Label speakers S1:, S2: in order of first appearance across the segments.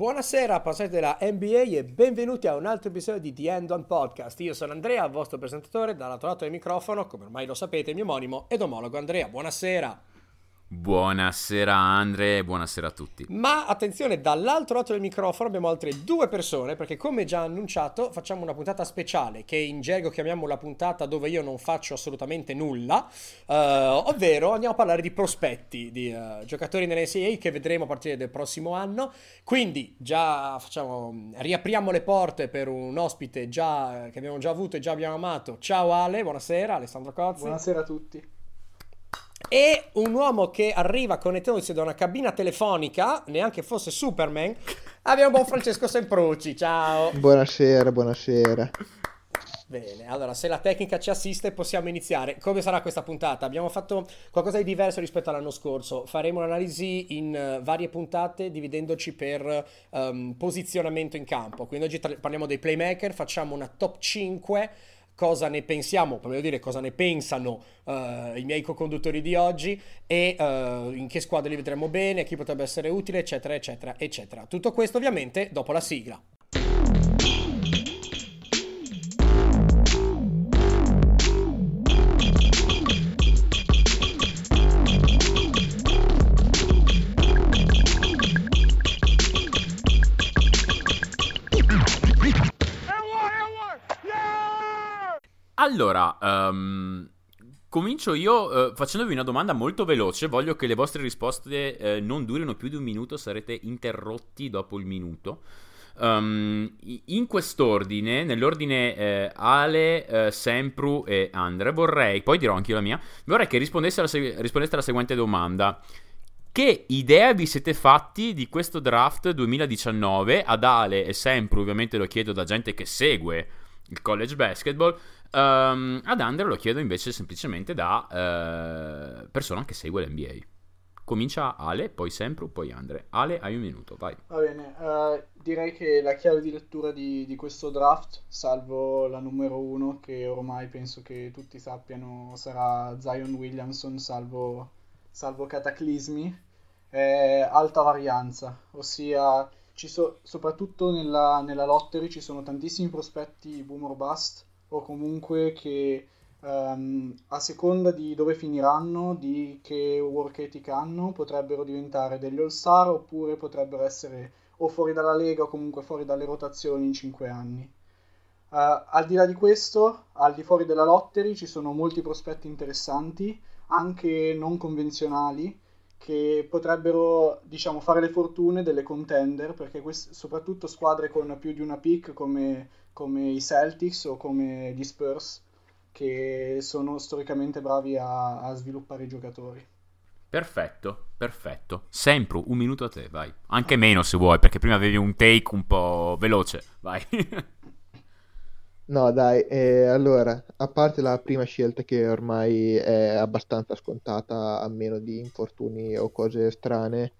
S1: Buonasera, appassionati della NBA e benvenuti a un altro episodio di The End On Podcast. Io sono Andrea, vostro presentatore, dall'altro lato del microfono, come ormai lo sapete, mio omonimo ed omologo Andrea. Buonasera.
S2: Buonasera Andre e buonasera a tutti.
S1: Ma attenzione, dall'altro lato del microfono abbiamo altre due persone perché come già annunciato facciamo una puntata speciale che in gergo chiamiamo la puntata dove io non faccio assolutamente nulla, uh, ovvero andiamo a parlare di prospetti, di uh, giocatori nell'NCAA che vedremo a partire del prossimo anno. Quindi già facciamo, riapriamo le porte per un ospite già, che abbiamo già avuto e già abbiamo amato. Ciao Ale, buonasera, Alessandro Cozzi.
S3: Buonasera a tutti.
S1: E un uomo che arriva connettendosi da una cabina telefonica, neanche fosse Superman, abbiamo buon Francesco Semprucci. Ciao.
S4: Buonasera, buonasera.
S1: Bene, allora se la tecnica ci assiste possiamo iniziare. Come sarà questa puntata? Abbiamo fatto qualcosa di diverso rispetto all'anno scorso. Faremo un'analisi in uh, varie puntate dividendoci per um, posizionamento in campo. Quindi oggi tra- parliamo dei playmaker, facciamo una top 5 cosa ne pensiamo, per meglio dire cosa ne pensano uh, i miei co-conduttori di oggi e uh, in che squadre li vedremo bene, chi potrebbe essere utile, eccetera, eccetera, eccetera. Tutto questo ovviamente dopo la sigla.
S2: Allora, um, comincio io uh, facendovi una domanda molto veloce. Voglio che le vostre risposte uh, non durino più di un minuto, sarete interrotti dopo il minuto. Um, in quest'ordine, nell'ordine eh, Ale, eh, Sempru e Andre, vorrei, poi dirò anche io la mia, vorrei che rispondeste alla, se- rispondeste alla seguente domanda. Che idea vi siete fatti di questo draft 2019? Ad Ale e Sempru ovviamente lo chiedo da gente che segue il college basketball. Um, ad Andre lo chiedo invece semplicemente da uh, persona che segue l'NBA. Comincia Ale, poi sempre, poi Andre. Ale, hai un minuto, vai.
S3: Va bene, uh, direi che la chiave di lettura di, di, questo draft, salvo la numero uno, che ormai penso che tutti sappiano sarà Zion Williamson, salvo, salvo cataclismi, è alta varianza, ossia so, soprattutto nella, nella lottery ci sono tantissimi prospetti boom or bust, o comunque che um, a seconda di dove finiranno, di che work ethic hanno, potrebbero diventare degli all-star oppure potrebbero essere o fuori dalla lega o comunque fuori dalle rotazioni in 5 anni. Uh, al di là di questo, al di fuori della lottery ci sono molti prospetti interessanti, anche non convenzionali, che potrebbero diciamo, fare le fortune delle contender, perché quest- soprattutto squadre con più di una pick come come i Celtics o come gli Spurs, che sono storicamente bravi a, a sviluppare i giocatori.
S2: Perfetto, perfetto. Sempre un minuto a te, vai. Anche meno se vuoi, perché prima avevi un take un po' veloce, vai.
S4: no, dai, eh, allora, a parte la prima scelta che ormai è abbastanza scontata, a meno di infortuni o cose strane,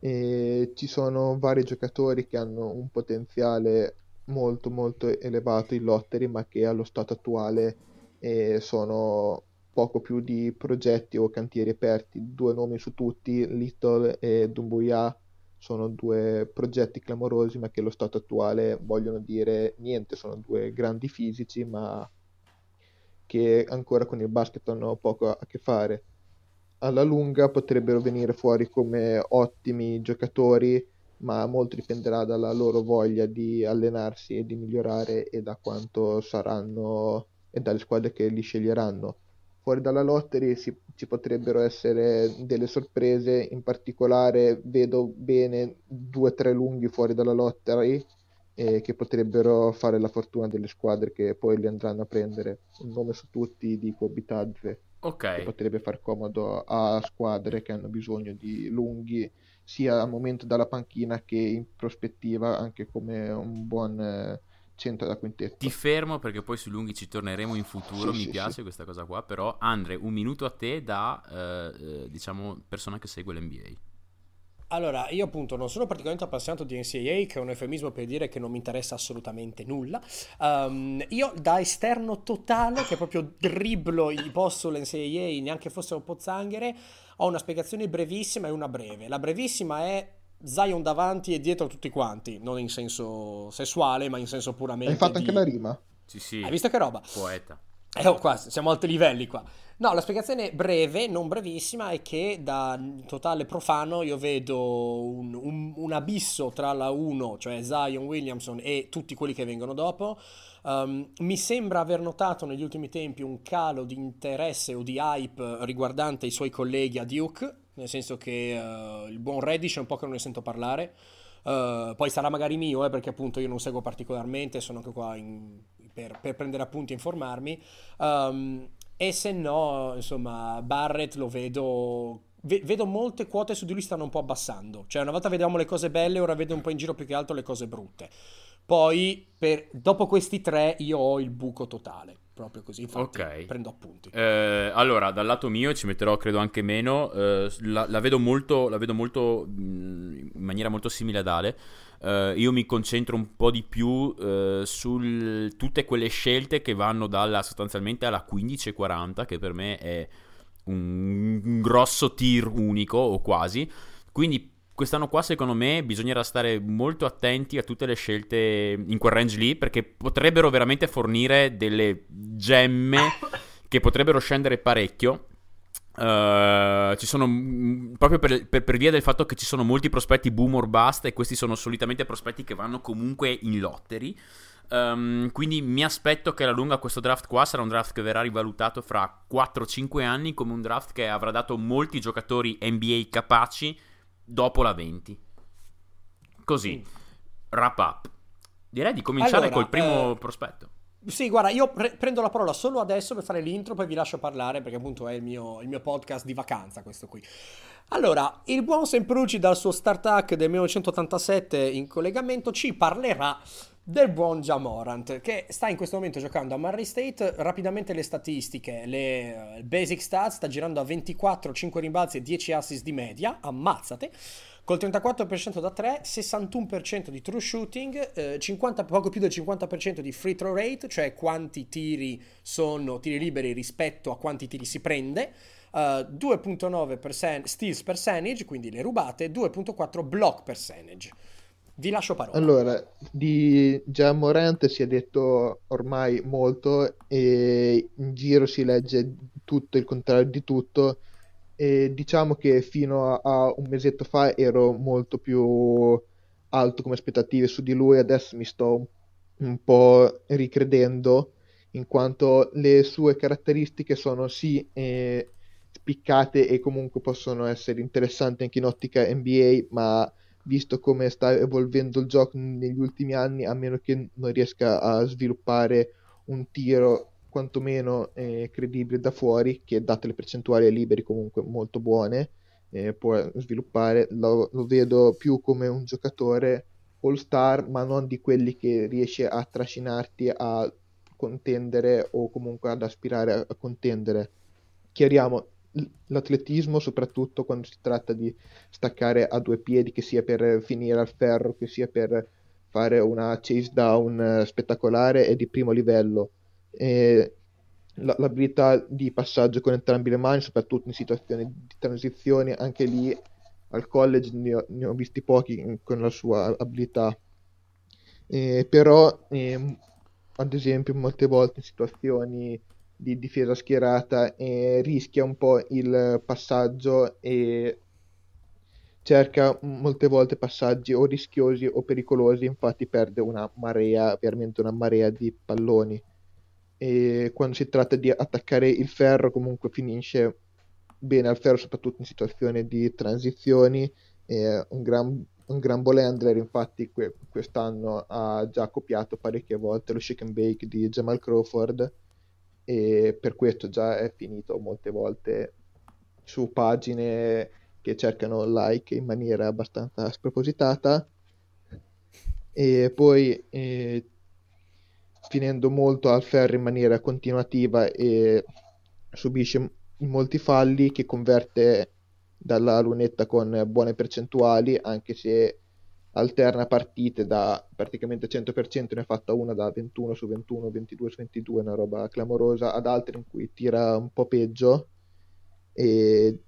S4: eh, ci sono vari giocatori che hanno un potenziale molto molto elevato in lottery ma che allo stato attuale eh, sono poco più di progetti o cantieri aperti. Due nomi su tutti Little e Dumbuya sono due progetti clamorosi ma che allo stato attuale vogliono dire niente. Sono due grandi fisici ma che ancora con il basket hanno poco a che fare. Alla lunga potrebbero venire fuori come ottimi giocatori ma molto dipenderà dalla loro voglia di allenarsi e di migliorare e da quanto saranno e dalle squadre che li sceglieranno. Fuori dalla lottery si, ci potrebbero essere delle sorprese, in particolare vedo bene due o tre lunghi fuori dalla lottery eh, che potrebbero fare la fortuna delle squadre che poi li andranno a prendere. Un nome su tutti dico Bitadze,
S2: okay.
S4: che potrebbe far comodo a squadre che hanno bisogno di lunghi sia al momento dalla panchina che in prospettiva anche come un buon eh, centro da quintetto.
S2: Ti fermo perché poi sui lunghi ci torneremo in futuro, sì, mi
S4: sì,
S2: piace
S4: sì.
S2: questa cosa qua, però Andre, un minuto a te da eh, eh diciamo persona che segue l'NBA.
S1: Allora, io appunto non sono particolarmente appassionato di NCAA, che è un eufemismo per dire che non mi interessa assolutamente nulla. Um, io da esterno totale, che proprio dribblo i post sull'NCAA, neanche fossero pozzanghere, ho una spiegazione brevissima e una breve. La brevissima è Zion davanti e dietro tutti quanti, non in senso sessuale, ma in senso puramente.
S4: Hai fatto
S1: di...
S4: anche la rima?
S2: Sì, sì.
S1: Hai visto che roba?
S2: Poeta.
S1: Eh, oh, qua siamo a alti livelli qua. No, la spiegazione breve, non brevissima, è che da totale profano io vedo un, un, un abisso tra la 1, cioè Zion Williamson, e tutti quelli che vengono dopo. Um, mi sembra aver notato negli ultimi tempi un calo di interesse o di hype riguardante i suoi colleghi a Duke, nel senso che uh, il buon Reddish è un po' che non ne sento parlare. Uh, poi sarà magari mio, eh, perché appunto io non seguo particolarmente, sono anche qua in, per, per, prendere appunti e informarmi. Um, e se no, insomma, Barrett lo vedo. vedo molte quote su di lui stanno un po' abbassando. Cioè, una volta vedevamo le cose belle, ora vedo un po' in giro più che altro le cose brutte. Poi, per, dopo questi tre, io ho il buco totale. Proprio così, infatti
S2: Ok.
S1: prendo appunti.
S2: Eh, allora, dal lato mio ci metterò, credo, anche meno. eh, la, la vedo molto, la vedo molto mh, in maniera molto simile ad Ale. Eh, io mi concentro un po' di più eh, su tutte quelle scelte che vanno dalla sostanzialmente alla 15-40, che per me è un, un grosso tir unico o quasi. Quindi quest'anno qua secondo me bisognerà stare molto attenti a tutte le scelte in quel range lì perché potrebbero veramente fornire delle gemme che potrebbero scendere parecchio. Uh, ci sono mm, proprio per, per, per, via del fatto che ci sono molti prospetti boom or bust e questi sono solitamente prospetti che vanno comunque in lottery. Um, quindi mi aspetto che alla lunga questo draft qua sarà un draft che verrà rivalutato fra 4-5 anni come un draft che avrà dato molti giocatori NBA capaci dopo la 20. Così, wrap up. Direi di cominciare
S1: Allora,
S2: col primo
S1: eh,
S2: prospetto.
S1: Sì, guarda, io pre- prendo la parola solo adesso per fare l'intro, poi vi lascio parlare perché appunto è il mio, il mio podcast di vacanza questo qui. Allora, il buon Semprucci dal suo startup del 1987 in collegamento ci parlerà del buon Jamorant che sta in questo momento giocando a Murray State. Rapidamente le statistiche, le eh, basic stats, sta girando a 24, 5 rimbalzi e 10 assist di media, ammazzate. Col 34% da 3, 61% di true shooting, eh, 50, poco più del 50% di free throw rate, cioè quanti tiri sono tiri liberi rispetto a quanti tiri si prende. Uh, 2.9% steals percentage, quindi le rubate, 2.4 block percentage. Vi lascio parola.
S4: Allora, di Gian Morant si è detto ormai molto e in giro si legge tutto il contrario di tutto e diciamo che fino a, a un mesetto fa ero molto più alto come aspettative su di lui, adesso mi sto un, po' ricredendo in quanto le sue caratteristiche sono sì eh, spiccate e comunque possono essere interessanti anche in ottica NBA, ma visto come sta evolvendo il gioco negli ultimi anni, a meno che non riesca a sviluppare un tiro quantomeno eh, credibile da fuori, che date le percentuali ai liberi comunque molto buone, eh, può sviluppare, lo, lo, vedo più come un giocatore all star, ma non di quelli che riesce a trascinarti a contendere o comunque ad aspirare a, a contendere. Chiariamo, l'atletismo, soprattutto quando si tratta di staccare a due piedi, che sia per finire al ferro, che sia per fare una chase down eh, spettacolare, è di primo livello. E l'abilità di passaggio con entrambe le mani, soprattutto in situazioni di transizione, anche lì al college ne ho, ne ho visti pochi con la sua abilità. Eh, però, eh, ad esempio, molte volte in situazioni di difesa schierata e rischia un po' il passaggio e cerca molte volte passaggi o rischiosi o pericolosi, infatti perde una marea, veramente una marea di palloni. E quando si tratta di attaccare il ferro, comunque finisce bene al ferro, soprattutto in situazioni di transizioni. E un gran, un gran ball handler, infatti, que- quest'anno ha già copiato parecchie volte lo shake and bake di Jamal Crawford e per questo già è finito molte volte su pagine che cercano like in maniera abbastanza spropositata e poi eh, finendo molto al ferro in maniera continuativa e subisce molti falli che converte dalla lunetta con buone percentuali anche se alterna partite da praticamente 100%, ne ha fatta una da 21 su 21, 22 su 22, una roba clamorosa, ad altre in cui tira un po' peggio. E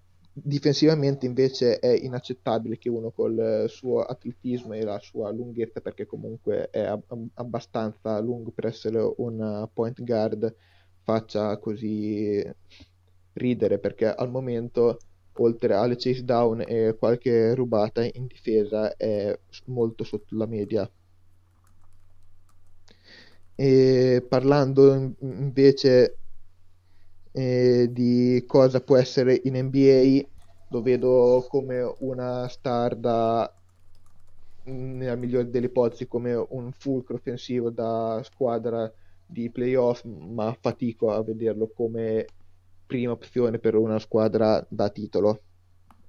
S4: difensivamente invece è inaccettabile che uno col suo atletismo e la sua lunghezza, perché comunque è ab- abbastanza lungo per essere un point guard, faccia così ridere, perché al momento oltre alle chase down e qualche rubata in difesa è molto sotto la media. E parlando invece eh, di cosa può essere in NBA, lo vedo come una star da, nella migliore delle ipotesi, come un fulcro offensivo da squadra di playoff, ma fatico a vederlo come prima opzione per una squadra da titolo.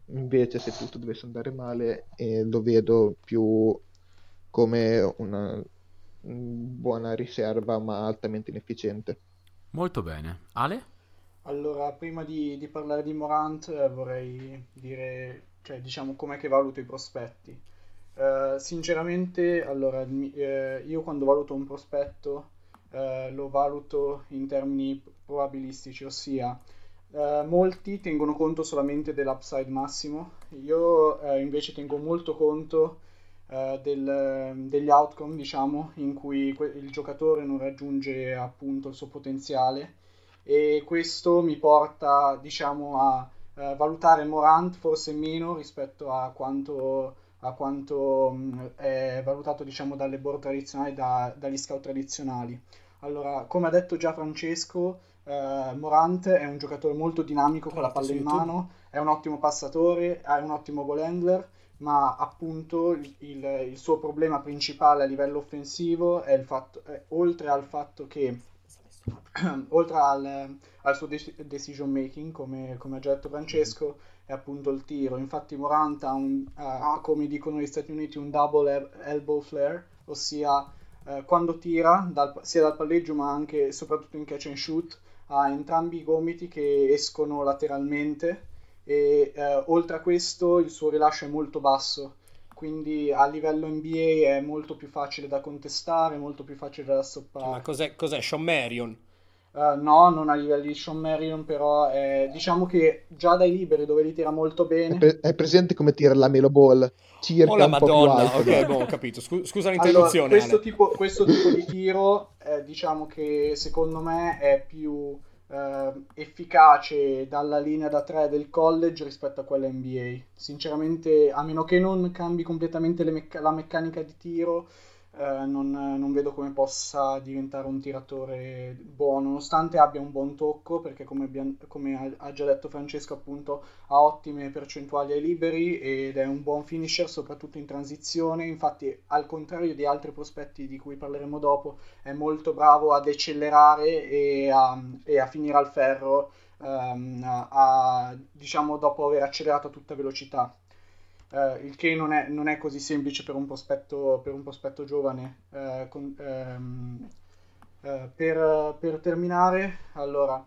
S4: Invece, se tutto dovesse andare male, eh, lo vedo più come una buona riserva, ma altamente inefficiente.
S2: Molto bene. Ale?
S3: Allora, prima di, di parlare di Morant, eh, vorrei dire, cioè, diciamo, com'è che valuto i prospetti. Uh, sinceramente, allora, eh, io quando valuto un prospetto eh, lo valuto in termini probabilistici, ossia eh, molti tengono conto solamente dell'upside massimo, io eh, invece tengo molto conto eh, del, degli outcome, diciamo, in cui que- il giocatore non raggiunge appunto il suo potenziale e questo mi porta, diciamo, a eh, valutare Morant forse meno rispetto a quanto a quanto mh, è valutato diciamo dalle board tradizionali, da, dagli scout tradizionali. Allora, come ha detto già Francesco, eh, Morant è un giocatore molto dinamico con la palla in mano, è un ottimo passatore, è un ottimo ball handler, ma appunto il, il, il suo problema principale a livello offensivo è il fatto, è, oltre al fatto che oltre al, al, suo decision making, come, come, ha già detto Francesco, è appunto il tiro. Infatti Morant ha, un, ha come dicono gli Stati Uniti, un double elbow flare, ossia eh, quando tira dal, sia dal palleggio ma anche soprattutto in catch and shoot ha entrambi i gomiti che escono lateralmente e eh, oltre a questo il suo rilascio è molto basso quindi a livello NBA è molto più facile da contestare, molto più facile da stoppare.
S1: Ma cos'è, cos'è Sean Marion?
S3: Uh, no, non a livello di Sean Marion, però è, diciamo che già dai liberi dove li tira molto bene.
S4: È, pre- è presente come tira la Melo Ball? Circa
S1: oh la Madonna, ok, boh, ho capito. Scusa, scusa l'interruzione.
S3: Allora, questo, tipo, questo, tipo, di tiro, eh, diciamo che secondo me è più eh, efficace dalla linea da 3 del college rispetto a quella NBA. Sinceramente, a meno che non cambi completamente mecc- la meccanica di tiro, eh, non, non, vedo come possa diventare un tiratore buono, nonostante abbia un buon tocco, perché come, abbiamo, come ha già detto Francesco, appunto, ha ottime percentuali ai liberi ed è un buon finisher, soprattutto in transizione. Infatti, al contrario di altri prospetti di cui parleremo dopo, è molto bravo ad accelerare e a, e a finire al ferro. Um, a, diciamo dopo aver accelerato a tutta velocità Uh, il che non è, non è, così semplice per un prospetto, per un prospetto giovane. Uh, con, um, uh, per, per, terminare, allora,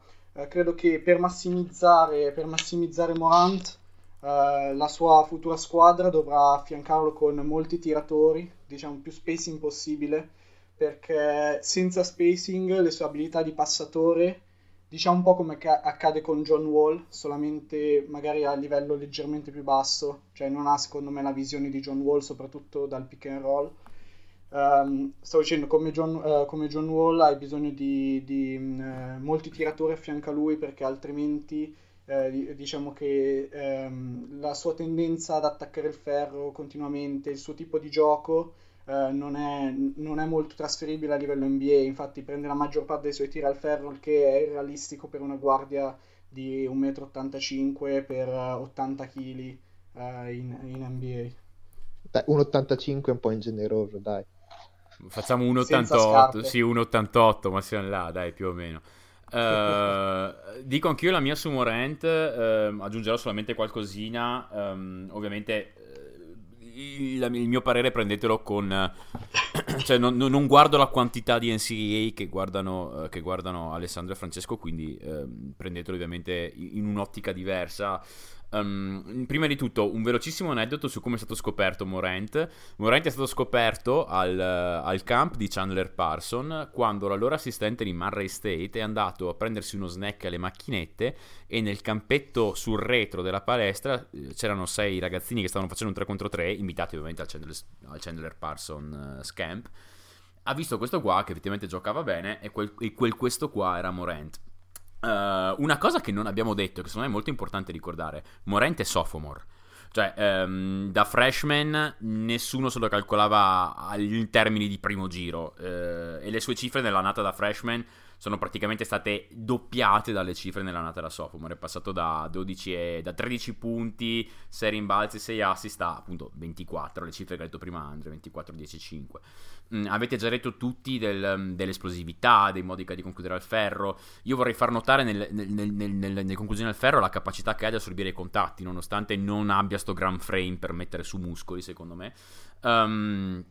S3: credo che per massimizzare, per massimizzare Morant, la sua futura squadra dovrà affiancarlo con molti tiratori, diciamo più spacing possibile, perché senza spacing le sue abilità di passatore diciamo un po' come ca- accade con John Wall, solamente magari a livello leggermente più basso, cioè non ha secondo me la visione di John Wall, soprattutto dal pick and roll. Um, stavo dicendo, come John, uh, come John, Wall hai bisogno di, di uh, molti tiratori a fianco a lui perché altrimenti uh, diciamo che um, la sua tendenza ad attaccare il ferro continuamente, il suo tipo di gioco eh, non, è, non, è, molto trasferibile a livello NBA, infatti prende la maggior parte dei suoi tiri al ferro, il che è irrealistico per una guardia di 1,85 m per 80 kg eh, in, in, NBA.
S4: Dai, 1,85 è un po' ingeneroso, dai.
S2: Facciamo 1,88, sì, 1,88, ma siamo là, dai, più o meno. Uh, dico anch'io la mia su Morant, uh, aggiungerò solamente qualcosina. Um, ovviamente il, il, mio parere prendetelo con... cioè non, non, guardo la quantità di NCAA che guardano, che guardano Alessandro e Francesco, quindi eh, prendetelo ovviamente in un'ottica diversa. Um, prima di tutto, un velocissimo aneddoto su come è stato scoperto Morant. Morant è stato scoperto al, al camp di Chandler Parson quando l'allora assistente di Murray State è andato a prendersi uno snack alle macchinette e nel campetto sul retro della palestra eh, c'erano sei ragazzini che stavano facendo un 3 contro 3, invitati ovviamente al Chandler, al Chandler Parson uh, Scamp. Ha visto questo qua che effettivamente giocava bene e quel, e quel questo qua era Morant Uh, una cosa che non abbiamo detto, che secondo me è molto importante ricordare, Morent è sophomore. Cioè, um, da freshman nessuno se lo calcolava in termini di primo giro uh, e le sue cifre nella nata da freshman sono praticamente state doppiate dalle cifre nella nata da sophomore. È passato da, 12 e, da 13 punti, 6 rimbalzi, 6 assist a appunto 24, le cifre che ha detto prima Andre, 24, 10, 5. Mm, avete già detto tutti del, mm, dell'esplosività, dei modi di concludere al ferro. Io vorrei far notare nel, nel, nel, nelle conclusioni al ferro la capacità che ha di assorbire i contatti, nonostante non abbia sto gran frame per mettere su muscoli, secondo me. Um,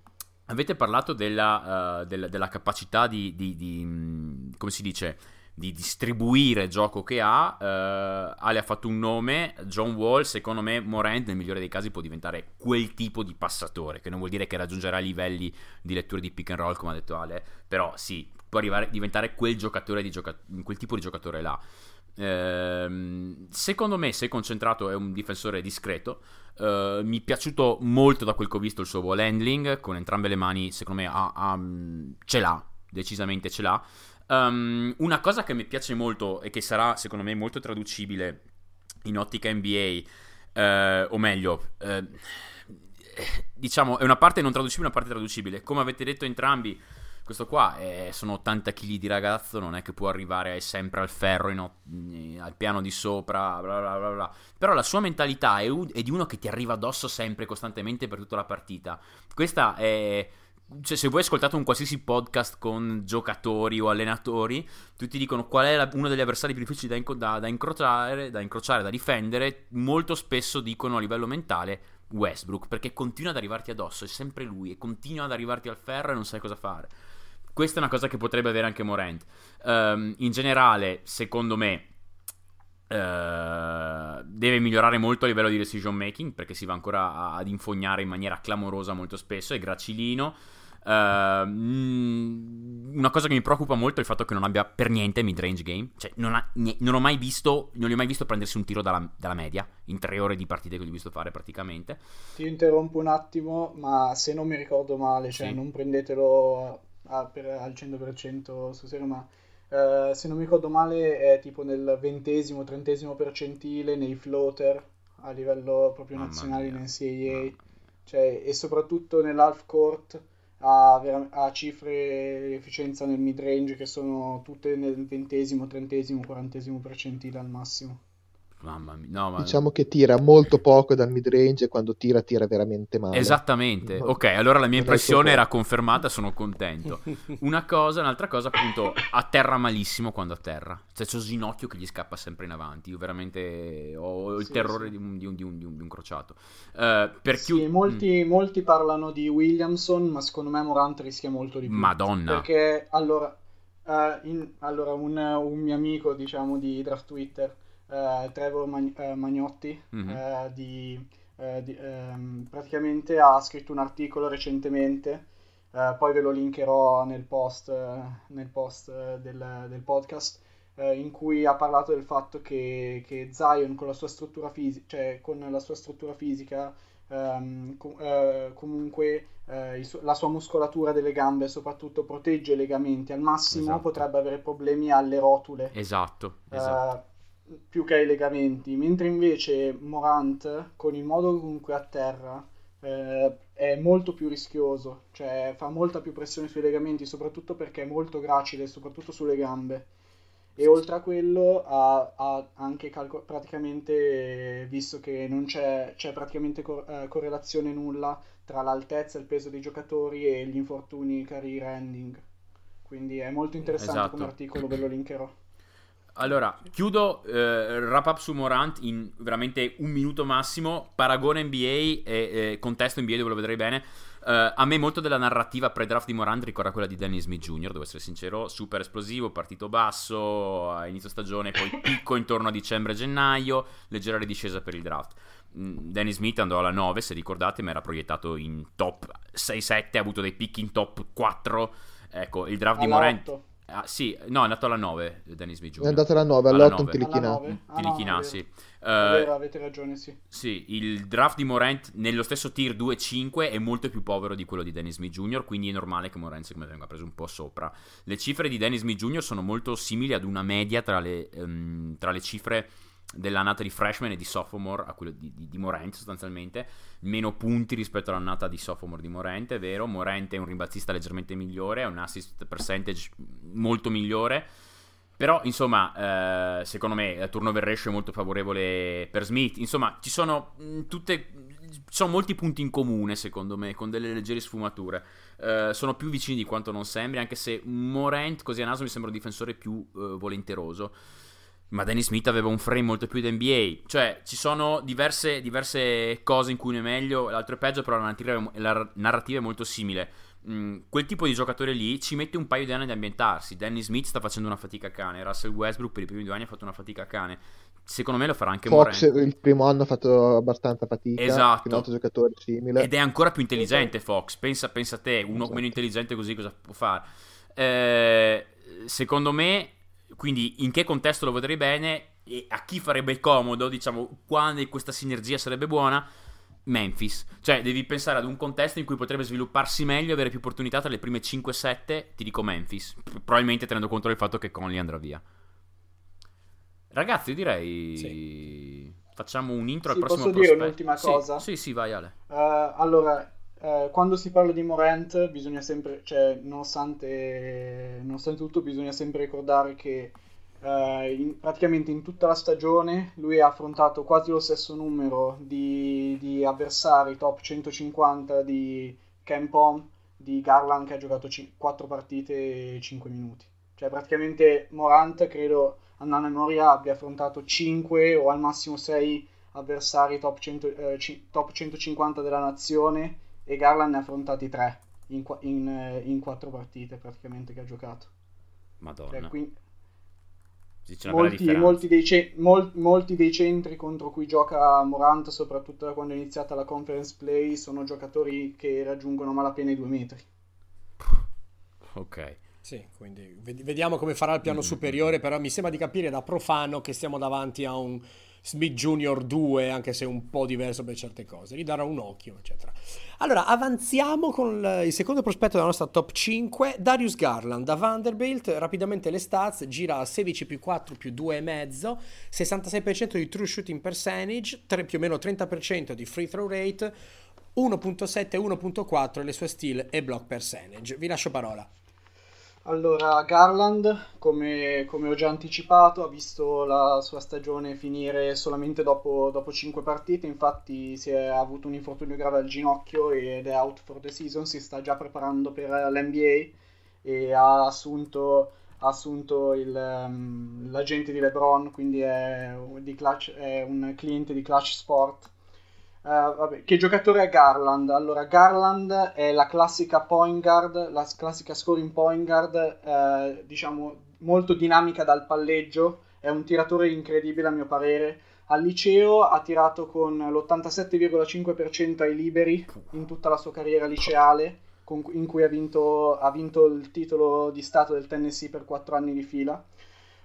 S2: Avete parlato della, uh, della, della capacità di, di, di, mm, come si dice, di distribuire gioco che ha. Uh, Ale ha fatto un nome, John Wall, secondo me Morant nel migliore dei casi può diventare quel tipo di passatore, che non vuol dire che raggiungerà livelli di lettura di pick and roll, come ha detto Ale, però sì, può arrivare, diventare quel giocatore di gioca- quel tipo di giocatore là. Uh, secondo me, se concentrato, è un difensore discreto. Uh, mi è piaciuto molto da quel che ho visto il suo ball handling. Con entrambe le mani, secondo me, ha, ha, ce l'ha. Decisamente ce l'ha. Um, una cosa che mi piace molto e che sarà, secondo me, molto traducibile in ottica NBA, uh, eh, o meglio, uh, diciamo, è una parte non traducibile e una parte traducibile. Come avete detto entrambi questo qua è, sono 80 kg di ragazzo, non è che può arrivare sempre al ferro, in, al piano di sopra, bla bla bla bla. Però la sua mentalità è, è, di uno che ti arriva addosso sempre, costantemente per tutta la partita. Questa è... Cioè, se voi ascoltate un qualsiasi podcast con giocatori o allenatori, tutti dicono qual è la, uno degli avversari più difficili da, inco- da, da, incrociare, da incrociare, da difendere, molto spesso dicono a livello mentale Westbrook, perché continua ad arrivarti addosso, è sempre lui, e continua ad arrivarti al ferro e non sai cosa fare. Questa è una cosa che potrebbe avere anche Morant. Um, in generale, secondo me, Uh, deve migliorare molto a livello di decision making perché si va ancora ad infognare in maniera clamorosa molto spesso. È gracilino. Uh, una cosa che mi preoccupa molto è il fatto che non abbia per niente mid-range game. Cioè, non, ha, non ho mai visto, non gli ho mai visto prendersi un tiro dalla, dalla, media in tre ore di partite che gli ho visto fare praticamente.
S3: Ti interrompo un attimo, ma se non mi ricordo male, cioè sì. non prendetelo a, per, al 100% su serio, ma uh, se non mi ricordo male è tipo nel ventesimo, trentesimo percentile nei floater a livello proprio nazionale in NCAA, cioè, e soprattutto nell'half court vera- ha cifre di efficienza nel mid range che sono tutte nel ventesimo, trentesimo, quarantesimo percentile al massimo.
S2: Mamma mia, no, ma...
S4: Diciamo che tira molto poco dal mid range e quando tira tira veramente male.
S2: Esattamente. Ok, allora la mia impressione era confermata, sono contento. Una cosa, un'altra cosa, appunto, atterra malissimo quando atterra. Cioè c'è Ginocchio che gli scappa sempre in avanti. Io veramente ho il sì, terrore sì. Di, un, di, un, di, un, di, un, crociato. Uh, per
S3: sì, chiud- molti, mm. molti parlano di Williamson, ma secondo me Morant rischia molto di più.
S2: Madonna.
S3: Perché allora, uh, in, allora un, un mio amico, diciamo, di draft Twitter uh, Trevor Mag- uh, Magnotti mm-hmm. di, di um, praticamente ha scritto un articolo recentemente poi ve lo linkerò nel post, nel post del, del, podcast in cui ha parlato del fatto che, che Zion con la sua struttura fisica cioè con la sua struttura fisica Um, com- uh, comunque uh, su- la sua muscolatura delle gambe soprattutto protegge i legamenti al massimo esatto. potrebbe avere problemi alle rotule
S2: esatto, esatto
S3: più che ai legamenti, mentre invece Morant, con il modo comunque a terra, eh, è molto più rischioso, cioè fa molta più pressione sui legamenti, soprattutto perché è molto gracile, soprattutto sulle gambe. E oltre a quello ha, ha anche calco- praticamente visto che non c'è, c'è praticamente cor- eh, correlazione nulla tra l'altezza e il peso dei giocatori e gli infortuni career ending. Quindi è molto interessante esatto. come articolo, ve lo linkerò.
S2: Allora, chiudo eh, wrap up su Morant in veramente un minuto massimo. Paragone NBA e eh, contesto NBA dove lo vedrei bene. Uh, a me molto della narrativa pre-draft di Morant ricorda quella di Dennis Smith Jr., devo essere sincero, super esplosivo, partito basso, a inizio stagione, poi picco intorno a dicembre-gennaio, leggera ridiscesa per il draft. Mm, Dennis Smith andò alla 9, se ricordate, ma era proiettato in top 6-7, ha avuto dei picchi in top 4. Ecco, il draft alla di Morant... 8. Ah, sì, no, è andato alla 9 Dennis Smith Jr.
S4: È andato alla 9, all'8 un Tilichina.
S2: Tilichina, ah, sì.
S3: Uh, avete ragione, sì.
S2: Sì, il draft di Morant nello stesso tier 2-5 è molto più povero di quello di Dennis Smith Jr., quindi è normale che Morant secondo me venga preso un po' sopra. Le cifre di Dennis Smith Jr. sono molto simili ad una media tra le, um, tra le cifre dell'annata di freshman e di sophomore a quello di, di, di, Morant sostanzialmente meno punti rispetto all'annata di sophomore di Morant è vero. Morant è un rimbalzista leggermente migliore ha un assist percentage molto migliore però insomma eh, secondo me la turnover ratio è molto favorevole per Smith. Insomma ci sono mm, tutte ci sono molti punti in comune secondo me con delle leggere sfumature. Uh, sono più vicini di quanto non sembri anche se Morant così a naso mi sembra un difensore più uh, volenteroso ma Danny Smith aveva un frame molto più da NBA. Cioè, ci sono diverse, diverse cose in cui uno è meglio, l'altro è peggio, però la narrativa, la narrativa è molto simile. Mm, quel tipo di giocatore lì ci mette un paio di anni ad ambientarsi. Danny Smith sta facendo una fatica a cane. Russell Westbrook per i primi due anni ha fatto una fatica a cane. Secondo me lo farà anche
S4: Fox Morant. il primo anno ha fatto abbastanza fatica.
S2: Esatto.
S4: Un altro giocatore simile.
S2: Ed è ancora più intelligente Fox. Pensa, pensa a te, uno esatto. meno intelligente così cosa può fare? Eh, secondo me quindi in che contesto lo vedrei bene e a chi farebbe comodo, diciamo, quando questa sinergia sarebbe buona? Memphis. Cioè, devi pensare ad un contesto in cui potrebbe svilupparsi meglio, avere più opportunità tra le prime 5-7, ti dico Memphis. Probabilmente tenendo conto del fatto che Conley andrà via. Ragazzi, direi... Sì. Facciamo un intro
S3: sì,
S2: al prossimo
S3: posso prospetto. dire un'ultima cosa?
S2: Sì, sì, sì vai Ale.
S3: Uh, allora, uh, quando si parla di Morant, bisogna sempre... Cioè, nonostante, nonostante tutto, bisogna sempre ricordare che Uh, in, praticamente in tutta la stagione lui ha affrontato quasi lo stesso numero di, di avversari top 150 di Campon di Garland che ha giocato c- 4 partite e 5 minuti. Cioè praticamente Morant credo a memoria abbia affrontato 5 o al massimo 6 avversari top, 100, eh, c- top 150 della nazione e Garland ne ha affrontati 3 in, in, eh, in 4 partite praticamente che ha giocato
S2: Madonna cioè, quindi,
S3: Molti, molti, dei ce- mol- molti, dei centri contro cui gioca Morant, soprattutto da quando è iniziata la conference play, sono giocatori che raggiungono malapena i due metri.
S2: Ok.
S1: Sì, quindi vediamo come farà il piano mm-hmm. superiore, però mi sembra di capire da profano che stiamo davanti a un Smith Junior 2, anche se un po' diverso per certe cose, gli darà un occhio, eccetera. Allora, avanziamo con il secondo prospetto della nostra top 5, Darius Garland da Vanderbilt, rapidamente le stats, gira a 16 più 4 più 2,5, 66% di true shooting percentage, 3, più o meno 30% di free throw rate, 1.7 e 1.4 le sue steal e block percentage. Vi lascio parola.
S3: Allora, Garland, come, come, ho già anticipato, ha visto la sua stagione finire solamente dopo, dopo 5 partite, infatti si è avuto un infortunio grave al ginocchio ed è out for the season, si sta già preparando per l'NBA e ha assunto, ha assunto il, um, l'agente di LeBron, quindi è, di Clutch, è un cliente di Clutch Sport Uh, vabbè, che giocatore è Garland? Allora, Garland è la classica point guard, la classica scoring point guard, uh, diciamo molto dinamica dal palleggio, è un tiratore incredibile a mio parere. Al liceo ha tirato con l'87,5% ai liberi in tutta la sua carriera liceale, con, in cui ha vinto, ha vinto il titolo di Stato del Tennessee per 4 anni di fila.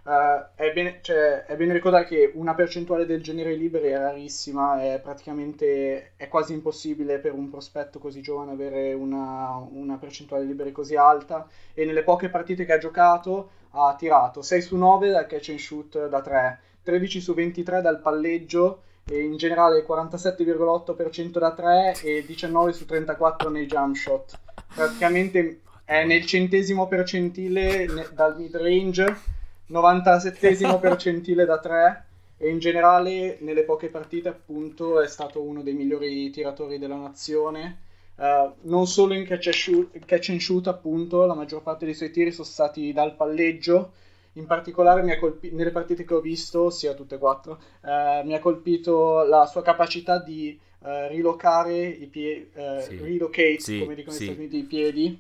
S3: Uh, è, bene, cioè, è, bene, ricordare che una percentuale del genere liberi è rarissima, è praticamente è quasi impossibile per un prospetto così giovane avere una, una, percentuale liberi così alta e nelle poche partite che ha giocato ha tirato 6 su 9 dal catch and shoot da 3, 13 su 23 dal palleggio e in generale 47,8% da 3 e 19 su 34 nei jump shot. Praticamente è nel centesimo percentile dal mid range 97 percentile da 3 e in generale nelle poche partite appunto è stato uno dei migliori tiratori della nazione. Uh, non solo in catch and, shoot, catch and shoot appunto, la maggior parte dei suoi tiri sono stati dal palleggio In particolare mi ha colpi- nelle partite che ho visto, sia tutte e quattro, eh, mi ha colpito la sua capacità di eh, rilocare i piedi, eh,
S2: Sì.
S3: relocate,
S2: Sì,
S3: come dicono
S2: sì.
S3: i piedi.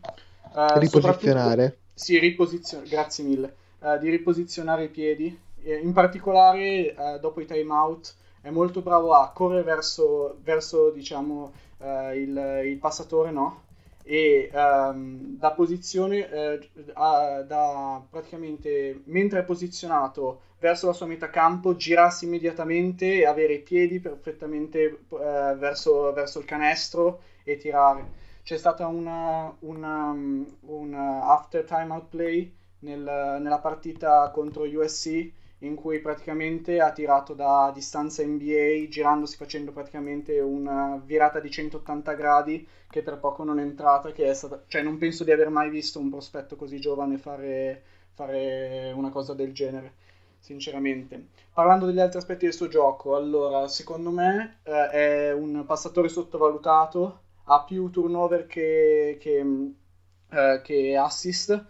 S3: eh,
S4: Riposizionare.
S3: soprattutto- Sì, riposizionare, grazie mille. Eh, di riposizionare i piedi. Eh, in particolare, eh, dopo i time out, è molto bravo a correre verso, verso diciamo, eh, il, il passatore, no? E ehm, da posizione, eh, a- da praticamente mentre è posizionato verso la sua metà campo, girarsi immediatamente e avere i piedi perfettamente verso, verso il canestro e tirare. C'è stata um, un after timeout play nel- nella partita contro USC in cui praticamente ha tirato da distanza NBA girandosi facendo praticamente una virata di 180 gradi che per poco non è entrata, che è stata, cioè non penso di aver mai visto un prospetto così giovane fare, fare una cosa del genere, sinceramente. Parlando degli altri aspetti del suo gioco, allora, secondo me eh, è un passatore sottovalutato, ha più turnover che, che, mh, eh, che assist.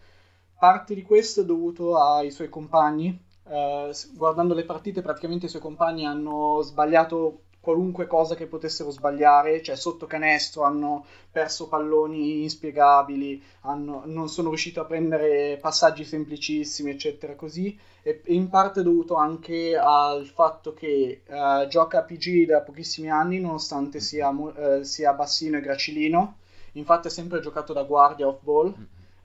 S3: Parte di questo è dovuto ai suoi compagni. Eh, guardando le partite, praticamente i suoi compagni hanno sbagliato qualunque cosa che potessero sbagliare, cioè sotto canestro hanno perso palloni inspiegabili, hanno- non sono riusciti a prendere passaggi semplicissimi, eccetera, così. E in parte è dovuto anche al fatto che eh, gioca a PG da pochissimi anni, nonostante sia, eh, sia bassino e gracilino. Infatti ha sempre giocato da guardia off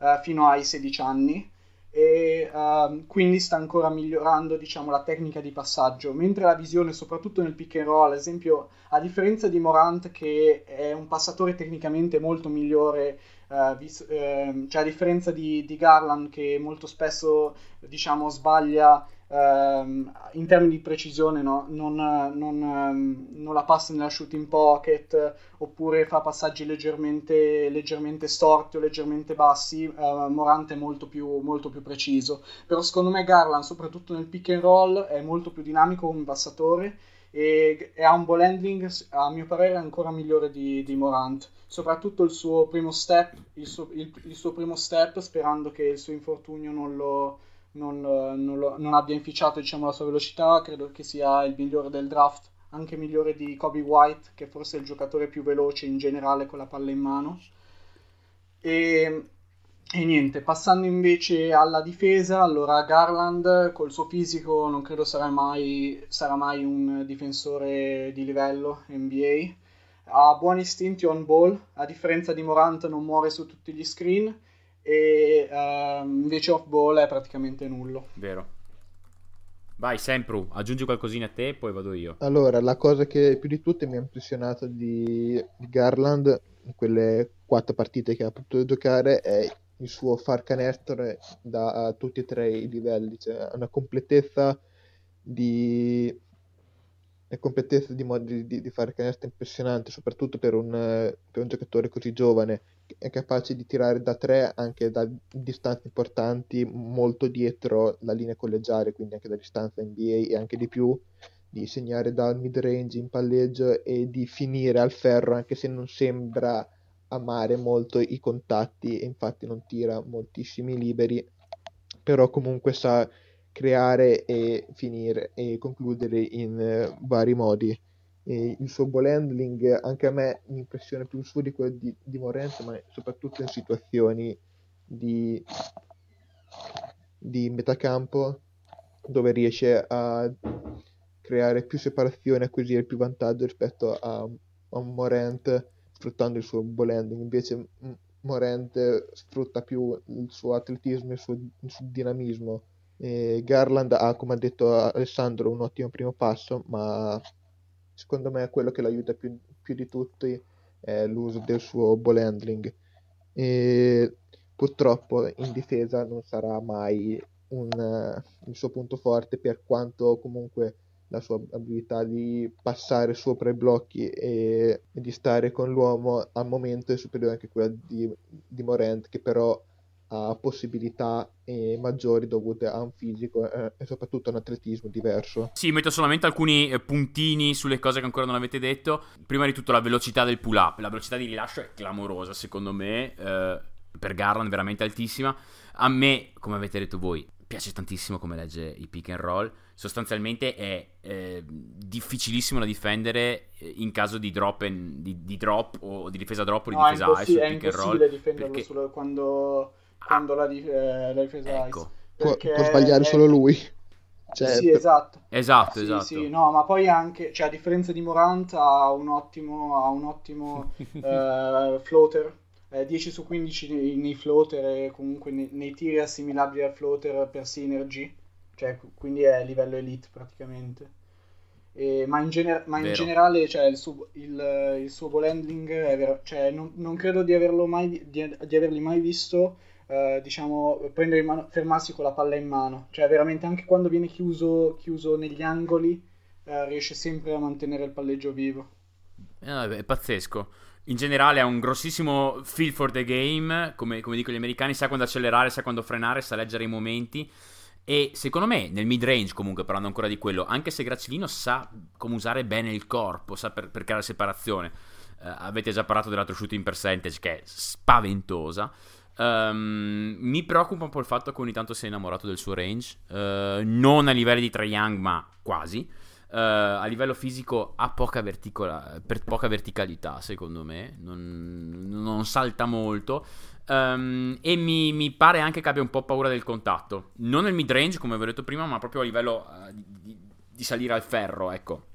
S3: eh, fino ai 16 anni. E ehm, quindi sta ancora migliorando diciamo la tecnica di passaggio. Mentre la visione soprattutto nel pick and roll ad esempio a differenza di Morant che è un passatore tecnicamente molto migliore eh, vis- ehm, cioè a differenza di, di Garland che molto spesso diciamo sbaglia ehm, in termini di precisione no? non, non, ehm, non la passa nella shooting pocket oppure fa passaggi leggermente, leggermente storti o leggermente bassi, eh, Morant è molto più, molto più preciso. Però secondo me Garland, soprattutto nel pick and roll, è molto più dinamico come passatore e, e ha un ball handling, a mio parere, ancora migliore di, di Morant. Soprattutto il suo primo step, il suo, il- il suo primo step, sperando che il suo infortunio non lo, non, non lo- non abbia inficiato diciamo, la sua velocità, credo che sia il migliore del draft, anche migliore di Kobe White, che forse è il giocatore più veloce in generale con la palla in mano. E, e niente, passando invece alla difesa, allora Garland col suo fisico non credo sarà mai, sarà mai un difensore di livello NBA. Ha buoni istinti on ball, a differenza di Morant non muore su tutti gli screen e ehm, invece off ball è praticamente nullo.
S2: Vero. Vai, Sempru, aggiungi qualcosina a te, poi vado io.
S4: Allora, la cosa che più di tutte mi ha impressionato di, di Garland in quelle quattro partite che ha potuto giocare è il suo far canestro da tutti e tre i livelli, cioè ha una completezza di, una completezza di modi di, di fare canestro impressionante, soprattutto per un, per un giocatore così giovane, è capace di tirare da tre anche da distanze importanti, molto dietro la linea collegiale, quindi anche da distanza NBA e anche di più di segnare dal mid range in palleggio e di finire al ferro anche se non sembra amare molto i contatti e infatti non tira moltissimi liberi però comunque sa creare e finire e concludere in eh, vari modi e il suo ball handling anche a me mi impressiona più su di quello di, di Morant ma soprattutto in situazioni di, di metacampo dove riesce a creare più separazione, acquisire più vantaggio rispetto a, a un Morant sfruttando il suo ball handling. Invece M- Morant sfrutta più il suo atletismo e il suo, il suo dinamismo. E Garland ha, come ha detto Alessandro, un ottimo primo passo, ma secondo me quello che l'aiuta più, più di tutti è l'uso del suo ball handling. E purtroppo in difesa non sarà mai un, eh, il suo punto forte per quanto comunque la sua abilità di passare sopra i blocchi e, e di stare con l'uomo al momento è superiore anche a quella di, di Morant che però ha possibilità eh, maggiori dovute a un fisico eh, e soprattutto a un atletismo diverso.
S2: Sì, metto solamente alcuni eh, puntini sulle cose che ancora non avete detto. Prima di tutto la velocità del pull up. La velocità di rilascio è clamorosa, secondo me. eh, per Garland veramente altissima. A me, come avete detto voi, piace tantissimo come legge i pick and roll. Sostanzialmente è eh, difficilissimo da difendere eh, in caso di drop, en, di, di drop, o di difesa drop o di
S3: no,
S2: difesa
S3: ice.
S2: È
S3: impossibile difenderlo perché... solo quando, la, eh, la, difesa
S2: ecco.
S4: Può, può sbagliare è... solo lui.
S3: Cioè, sì, esatto.
S2: Esatto,
S3: sì,
S2: esatto.
S3: Sì, no, ma poi anche, cioè, a differenza di Morant, ha un ottimo, ha un ottimo uh, floater. Eh, 10 su 15 nei, nei floater e comunque nei, nei, tiri assimilabili al floater per synergy. Cioè, quindi è livello elite praticamente. E, ma in, gener- ma in generale cioè, il, suo, il, il, suo ball handling è vero, cioè, non, non, credo di, averlo mai, di, di averli mai visto eh, diciamo, prendere in mano, fermarsi con la palla in mano. Cioè, veramente anche quando viene chiuso, chiuso negli angoli, uh, riesce sempre a mantenere il palleggio vivo.
S2: Eh, è pazzesco. In generale ha un grossissimo feel for the game, come, come dicono gli americani, sa quando accelerare, sa quando frenare, sa leggere i momenti. E secondo me nel mid range, comunque parlando ancora di quello, anche se Gracilino sa come usare bene il corpo, sa per, per creare separazione. Uh, avete già parlato della shooting percentage che è spaventosa. Um, mi preoccupa un po' il fatto che ogni tanto si è innamorato del suo range, uh, non a livelli di Trae Young, ma quasi. Uh, a livello fisico ha poca, verticola, poca verticalità, secondo me, non, non salta molto. Um, e mi, mi, pare anche che abbia un po' paura del contatto, non nel mid range, come vi ho detto prima, ma proprio a livello uh, di, di, salire al ferro. Ecco.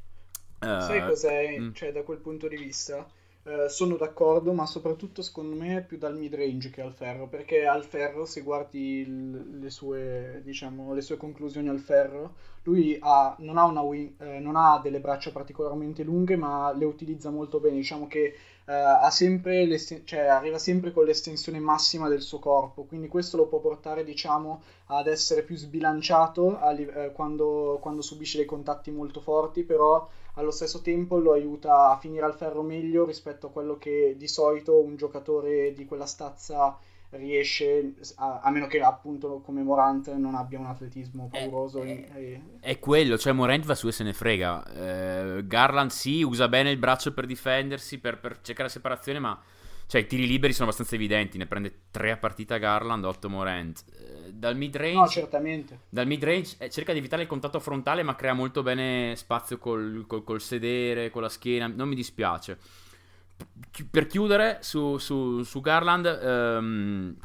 S3: Sai cos'è? Mm. Cioè, da quel punto di vista eh, sono d'accordo, ma soprattutto secondo me più dal mid range che al ferro, perché al ferro, se guardi il, le, sue, diciamo, le sue conclusioni al ferro, lui ha, non, ha wing, eh, non, ha delle braccia particolarmente lunghe, ma le utilizza molto bene. Diciamo che ha sempre cioè, arriva sempre con l'estensione massima del suo corpo, quindi questo lo può portare diciamo, ad essere più sbilanciato a, eh, quando, quando subisce dei contatti molto forti, però allo stesso tempo lo aiuta a finire al ferro meglio rispetto a quello che di solito un giocatore di quella stazza riesce, a, a, meno che appunto come Morant non abbia un atletismo eh, pauroso. È,
S2: è, e... è quello, cioè Morant va su e se ne frega. Eh, Garland sì, usa bene il braccio per difendersi, per, per cercare la separazione, ma cioè i tiri liberi sono abbastanza evidenti, ne prende 3 a partita Garland, 8 Morant. Eh, dal mid range...
S3: No, certamente.
S2: Dal mid range eh, cerca di evitare il contatto frontale, ma crea molto bene spazio col, col, col sedere, con la schiena, non mi dispiace per chiudere su, su, su Garland, ehm,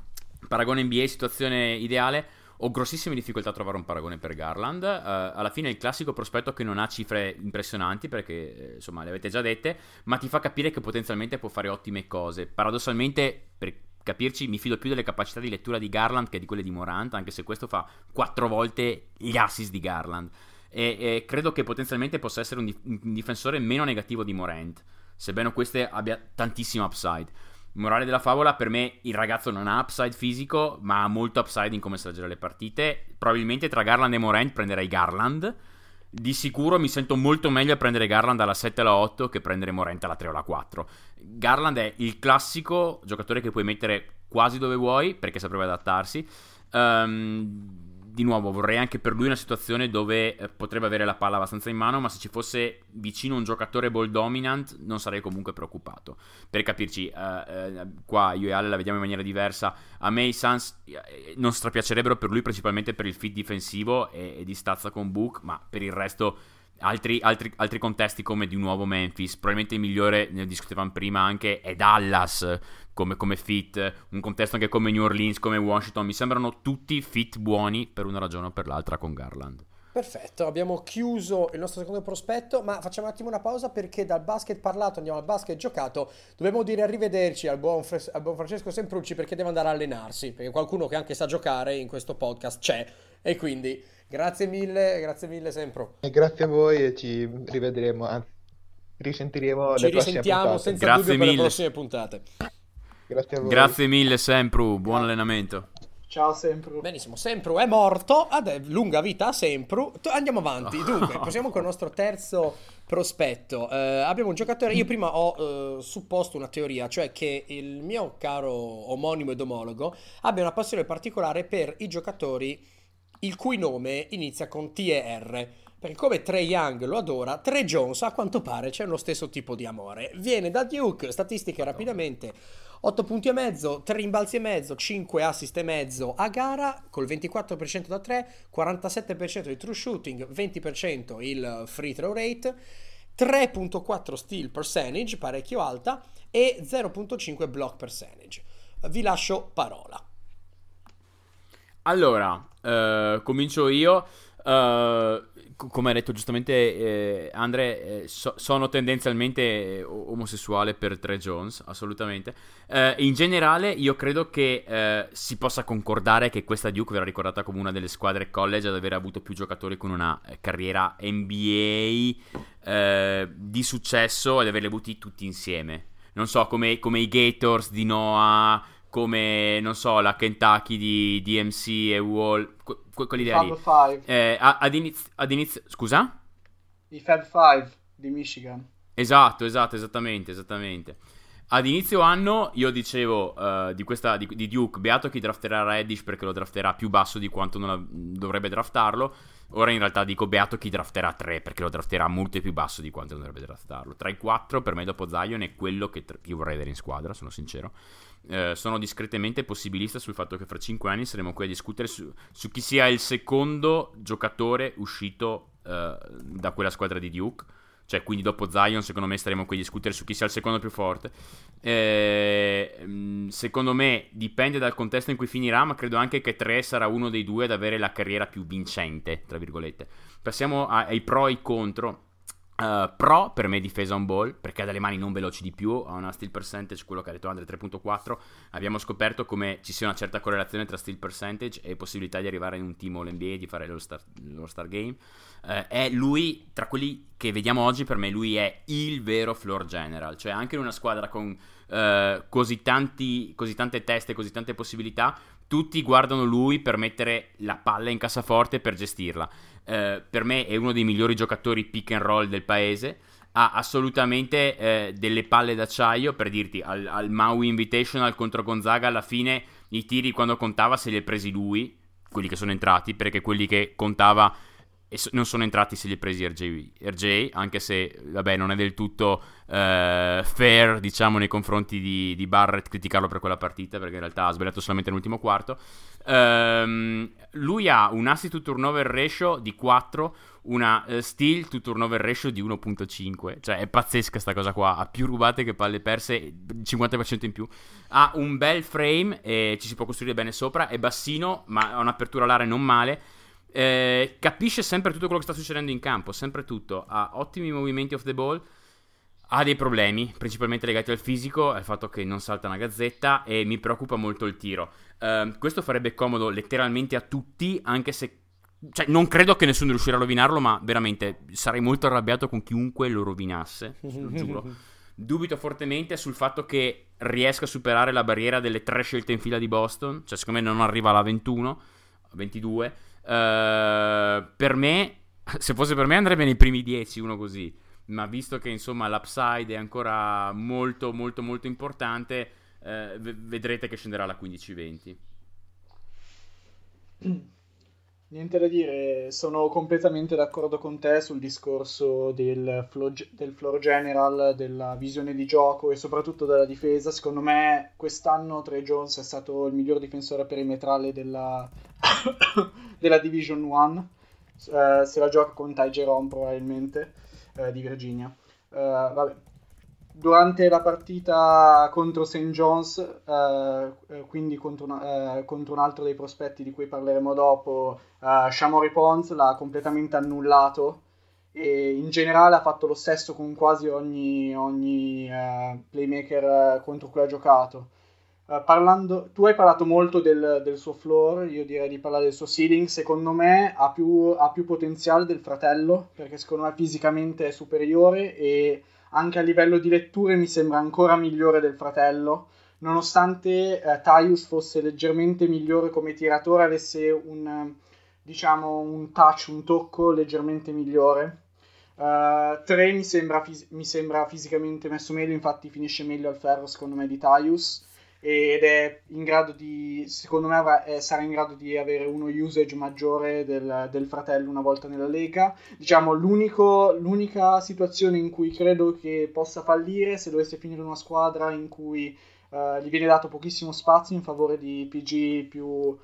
S2: paragone NBA, situazione ideale. Ho grossissime difficoltà a trovare un paragone per Garland. Uh, alla fine è il classico prospetto che non ha cifre impressionanti, perché eh, insomma le avete già dette, ma ti fa capire che potenzialmente può fare ottime cose. Paradossalmente, per capirci, mi fido più delle capacità di lettura di Garland che di quelle di Morant, anche se questo fa quattro volte gli assist di Garland. E, e credo che potenzialmente possa essere un, dif- un difensore meno negativo di Morant sebbene queste abbia tantissima upside. Morale della favola, per me il ragazzo non ha upside fisico, ma ha molto upside in come sa le partite. Probabilmente tra Garland e Morant prenderei Garland. Di sicuro mi sento molto meglio a prendere Garland alla 7 alla 8 che prendere Morant alla 3 o alla 4. Garland è il classico giocatore che puoi mettere quasi dove vuoi perché saprebbe adattarsi. Um, di nuovo vorrei anche per lui una situazione dove eh, potrebbe avere la palla abbastanza in mano, ma se ci fosse vicino un giocatore ball dominant non sarei comunque preoccupato. Per capirci, eh, eh, qua io e Ale la vediamo in maniera diversa. A me i Suns eh, non strapiacerebbero per lui principalmente per il fit difensivo e, e di stazza con Book, ma per il resto Altri, altri, altri, contesti come di nuovo Memphis, probabilmente il migliore, ne discutevamo prima anche, è Dallas come, come, fit, un contesto anche come New Orleans, come Washington, mi sembrano tutti fit buoni per una ragione o per l'altra con Garland.
S1: Perfetto, abbiamo chiuso il nostro secondo prospetto, ma facciamo un attimo una pausa perché dal basket parlato andiamo al basket giocato. Dobbiamo dire arrivederci al buon, Fres- al buon Francesco Semprucci perché deve andare a allenarsi, perché qualcuno che anche sa giocare in questo podcast c'è e quindi Grazie mille, grazie mille sempre.
S4: E grazie a voi e ci rivedremo, anzi risentiremo
S1: ci
S4: le
S1: risentiamo senza
S2: grazie
S1: dubbio
S2: mille.
S1: per le prossime puntate.
S4: Grazie a voi.
S2: Grazie mille Sempru, buon allenamento.
S3: Ciao Sempru.
S1: Benissimo, Sempru è morto, Adè, lunga vita a Sempru. Andiamo avanti, dunque, passiamo con il nostro terzo prospetto. Uh, abbiamo un giocatore, io prima ho uh, supposto una teoria, cioè che il mio caro omonimo ed omologo abbia una passione particolare per i giocatori il cui nome inizia con T e R. Perché come Trey Young lo adora, Trey Jones a quanto pare c'è lo stesso tipo di amore. Viene da Duke, statistiche rapidamente. 8 punti e mezzo, 3 rimbalzi e mezzo, 5 assist e mezzo a gara col 24% da 3, 47% di true shooting, 20% il free throw rate, 3.4 steal percentage, parecchio alta, e 0.5 block percentage. Vi lascio parola.
S2: Allora, eh, comincio io. Uh, come ha detto giustamente eh, Andre, eh, so, sono tendenzialmente eh, omosessuale per Tre Jones, assolutamente. Eh, in generale, io credo che eh, si possa concordare che questa Duke verrà ricordata come una delle squadre college ad aver avuto più giocatori con una eh, carriera NBA di successo ed averli avuti tutti insieme. Non so, come, come i Gators di Noah come, non so, la Kentucky di DMC e Wall, que- quell'idea lì.
S3: Five.
S2: Eh, ad, inizio, ad inizio... Scusa?
S3: I Fab Five di Michigan.
S2: Esatto, esatto, esattamente, esattamente. Ad inizio anno io dicevo uh, di, questa, di, di, Duke, beato chi drafterà Reddish perché lo drafterà più basso di quanto la, dovrebbe draftarlo. Ora in realtà dico beato chi drafterà 3 perché lo drafterà molto più basso di quanto dovrebbe draftarlo. Tra i 4 per me dopo Zion è quello che io vorrei vedere in squadra, sono sincero. Eh, sono discretamente possibilista sul fatto che fra 5 anni saremo qui a discutere su, su chi sia il secondo giocatore uscito eh, da quella squadra di Duke. Cioè, quindi dopo Zion, secondo me staremo qui a discutere su chi sia il secondo più forte. Eh, secondo me dipende dal contesto in cui finirà, ma credo anche che 3 sarà uno dei due ad avere la carriera più vincente, tra virgolette. Passiamo ai pro e ai contro. Uh, pro per me difesa on ball perché ha delle mani non veloci di più ha una steal percentage quello che ha detto Andre 3.4 abbiamo scoperto come ci sia una certa correlazione tra steal percentage e possibilità di arrivare in un team all NBA di fare l'All-Star, l'All-Star Game. Uh, è lui tra quelli che vediamo oggi per me lui è il vero floor general. Cioè anche in una squadra con uh, così, tanti, così tante teste così tante possibilità tutti guardano lui per mettere la palla in cassaforte per gestirla eh, per me è uno dei migliori giocatori pick and roll del paese. Ha assolutamente eh, delle palle d'acciaio. Per dirti, al, al Maui Invitational contro Gonzaga, alla fine i tiri quando contava se li ha presi lui, quelli che sono entrati, perché quelli che contava e non sono entrati se li ha presi RJ, RJ, anche se vabbè non è del tutto uh, fair diciamo nei confronti di, di, Barrett criticarlo per quella partita perché in realtà ha sbagliato solamente nell'ultimo quarto. Um, lui ha un assist to turnover ratio di 4 una uh, steal to turnover ratio di 1.5 cioè è pazzesca sta cosa qua ha più rubate che palle perse 50% in più. Ha un bel frame e ci si può costruire bene sopra è bassino ma ha un'apertura all'area non male eh, capisce sempre tutto quello che sta succedendo in campo, sempre tutto. Ha ottimi movimenti off the ball. Ha dei problemi, principalmente legati al fisico, al fatto che non salta una gazzetta e mi preoccupa molto il tiro. Uh, questo farebbe comodo letteralmente a tutti, anche se cioè, non credo che nessuno riuscirà a rovinarlo, ma veramente sarei molto arrabbiato con chiunque lo rovinasse. Lo giuro. Dubito fortemente sul fatto che riesca a superare la barriera delle tre scelte in fila di Boston. Cioè, secondo me non arriva alla 21, 22. Uh, per me, se fosse per me andrebbe nei primi 10, uno così. Ma visto che insomma l'upside è ancora molto molto molto importante, uh, vedrete che scenderà alla 15-20.
S3: Niente da dire, sono completamente d'accordo con te sul discorso del floor, del floor general, della visione di gioco e soprattutto della difesa. Secondo me quest'anno Trey Jones è stato il miglior difensore perimetrale della, della Division 1. Eh, se la gioca con Ty Jerome probabilmente eh, di Virginia. Eh, vabbè, durante la partita contro St. John's, eh, eh, quindi contro, una, eh, contro, un altro dei prospetti di cui parleremo dopo, eh, Shamori Pons l'ha completamente annullato e in generale ha fatto lo stesso con quasi ogni, ogni eh, playmaker eh, contro cui ha giocato. parlando, tu hai parlato molto del, del, suo floor, io direi di parlare del suo ceiling, secondo me ha più, ha più potenziale del fratello perché secondo me fisicamente è superiore e anche a livello di letture mi sembra ancora migliore del fratello, nonostante eh, Tyus fosse leggermente migliore come tiratore, avesse un, diciamo, un touch, un tocco leggermente migliore. Uh, 3 mi fis- mi sembra fisicamente messo meglio, infatti finisce meglio al ferro secondo me di Tyus ed è in grado di, secondo me avrà, eh, sarà in grado di avere uno usage maggiore del, del fratello una volta nella Lega. Diciamo, l'unica situazione in cui credo che possa fallire se dovesse finire una squadra in cui uh, gli viene dato pochissimo spazio in favore di PG più uh,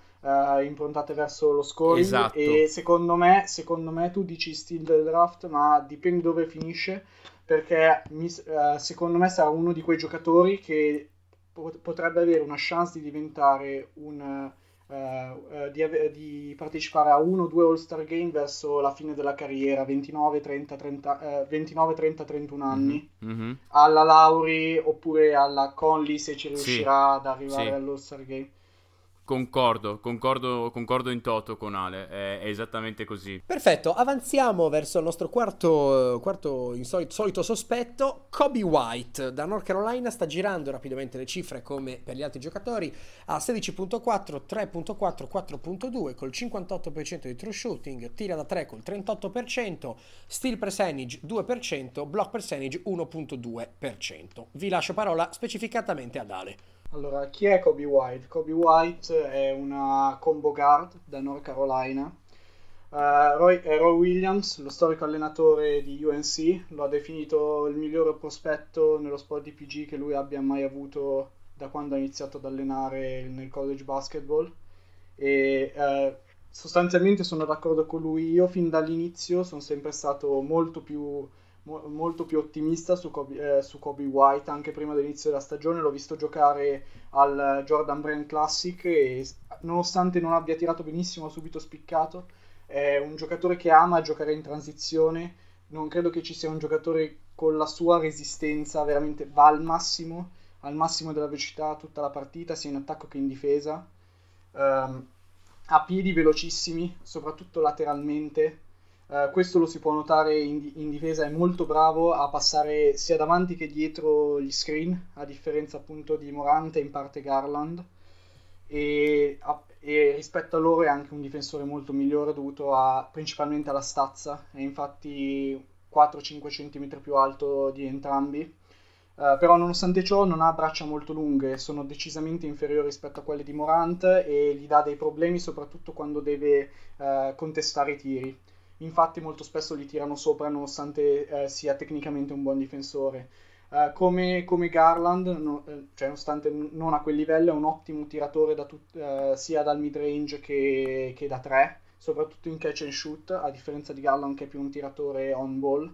S3: improntate verso lo scoring
S2: Esatto.
S3: e secondo me, secondo me tu dici steal del draft ma dipende dove finisce perché mi- eh, secondo me sarà uno di quei giocatori che potrebbe avere una chance di diventare un eh, di, ave- di partecipare a uno o due All-Star Game verso la fine della carriera 29 30 30 eh, 29 30 31 anni
S2: Mhm.
S3: alla Lauri oppure alla Conley se ci
S2: Sì.
S3: riuscirà ad arrivare
S2: Sì.
S3: all'All-Star Game
S2: Concordo, concordo, concordo in toto con Ale, è, è esattamente così.
S1: Perfetto, avanziamo verso il nostro quarto, quarto insolito, solito sospetto. Kobe White da North Carolina sta girando rapidamente le cifre come per gli altri giocatori a 16.4, 3.4, 4.2 col 58% di true shooting, tira da 3 col 38%, steal percentage 2%, block percentage 1.2%. Vi lascio parola specificatamente ad Ale.
S3: Allora, chi è Kobe White? Kobe White è una combo guard da North Carolina. Eh, Roy, Roy Williams, lo storico allenatore di UNC, lo ha definito il migliore prospetto nello sport di PG che lui abbia mai avuto da quando ha iniziato ad allenare nel college basketball. E eh, sostanzialmente sono d'accordo con lui. Io fin dall'inizio sono sempre stato molto più mo- molto più ottimista su Kobe, eh, su Kobe White anche prima dell'inizio della stagione. L'ho visto giocare al Jordan Brand Classic e nonostante non abbia tirato benissimo ha subito spiccato. È un giocatore che ama giocare in transizione. Non credo che ci sia un giocatore con la sua resistenza veramente va al massimo al massimo della velocità tutta la partita sia in attacco che in difesa. Ehm, ha piedi velocissimi soprattutto lateralmente eh, questo lo si può notare in, in difesa, è molto bravo a passare sia davanti che dietro gli screen, a differenza appunto di Morante e in parte Garland. E, a- e rispetto a loro è anche un difensore molto migliore dovuto a, principalmente alla stazza, è infatti 4-5 cm più alto di entrambi. Eh, però nonostante ciò non ha braccia molto lunghe, sono decisamente inferiori rispetto a quelle di Morant e gli dà dei problemi soprattutto quando deve eh, contestare i tiri. Infatti molto spesso gli tirano sopra nonostante eh, sia tecnicamente un buon difensore. Eh, come, come Garland, no- eh, cioè nonostante non a quel livello, è un ottimo tiratore da tut- eh, sia dal mid range che, che da 3, soprattutto in catch and shoot, a differenza di Garland che è più un tiratore on ball.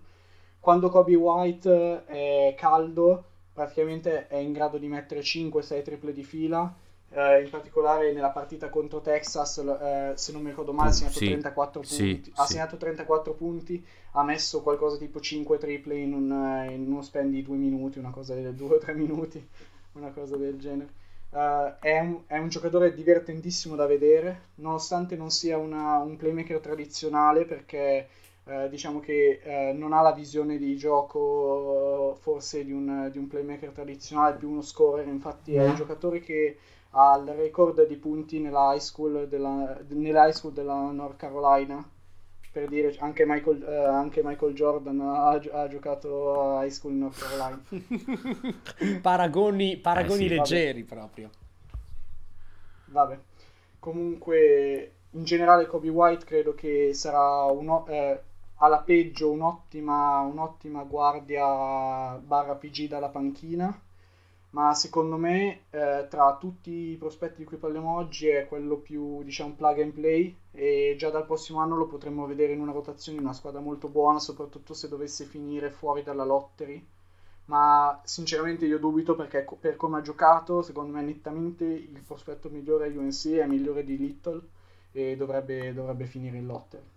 S3: Quando Kobe White è caldo, praticamente è in grado di mettere 5-6 triple di fila. Eh, in particolare nella partita contro Texas, eh, se non mi ricordo male, ha segnato
S2: Sì,
S3: 34
S2: sì,
S3: punti. ha
S2: sì.
S3: segnato 34 punti, ha messo qualcosa tipo 5 triple in, un, eh, in uno span di 2 minuti, una cosa del 2 o 3 minuti, una cosa del genere. Eh, è, un, è un giocatore divertentissimo da vedere, nonostante non sia una- un playmaker tradizionale, perché eh, diciamo che eh, non ha la visione di gioco forse di un, di un playmaker tradizionale, più uno scorer, infatti è un giocatore che ha il record di punti nella high school della, nella high school della North Carolina. Per dire, anche Michael, eh, anche Michael Jordan ha, ha giocato a high school in North Carolina.
S1: paragoni paragoni
S2: Eh sì,
S1: leggeri proprio.
S3: Vabbè, comunque in generale Kobe White credo che sarà uno, eh, alla peggio un'ottima, un'ottima guardia barra PG dalla panchina, ma secondo me eh, tra tutti i prospetti di cui parliamo oggi è quello più diciamo plug and play e già dal prossimo anno lo potremmo vedere in una rotazione in una squadra molto buona, soprattutto se dovesse finire fuori dalla lottery ma sinceramente io dubito perché per come ha giocato, secondo me nettamente il prospetto migliore a UNC è migliore di Little e dovrebbe, dovrebbe finire in lotte.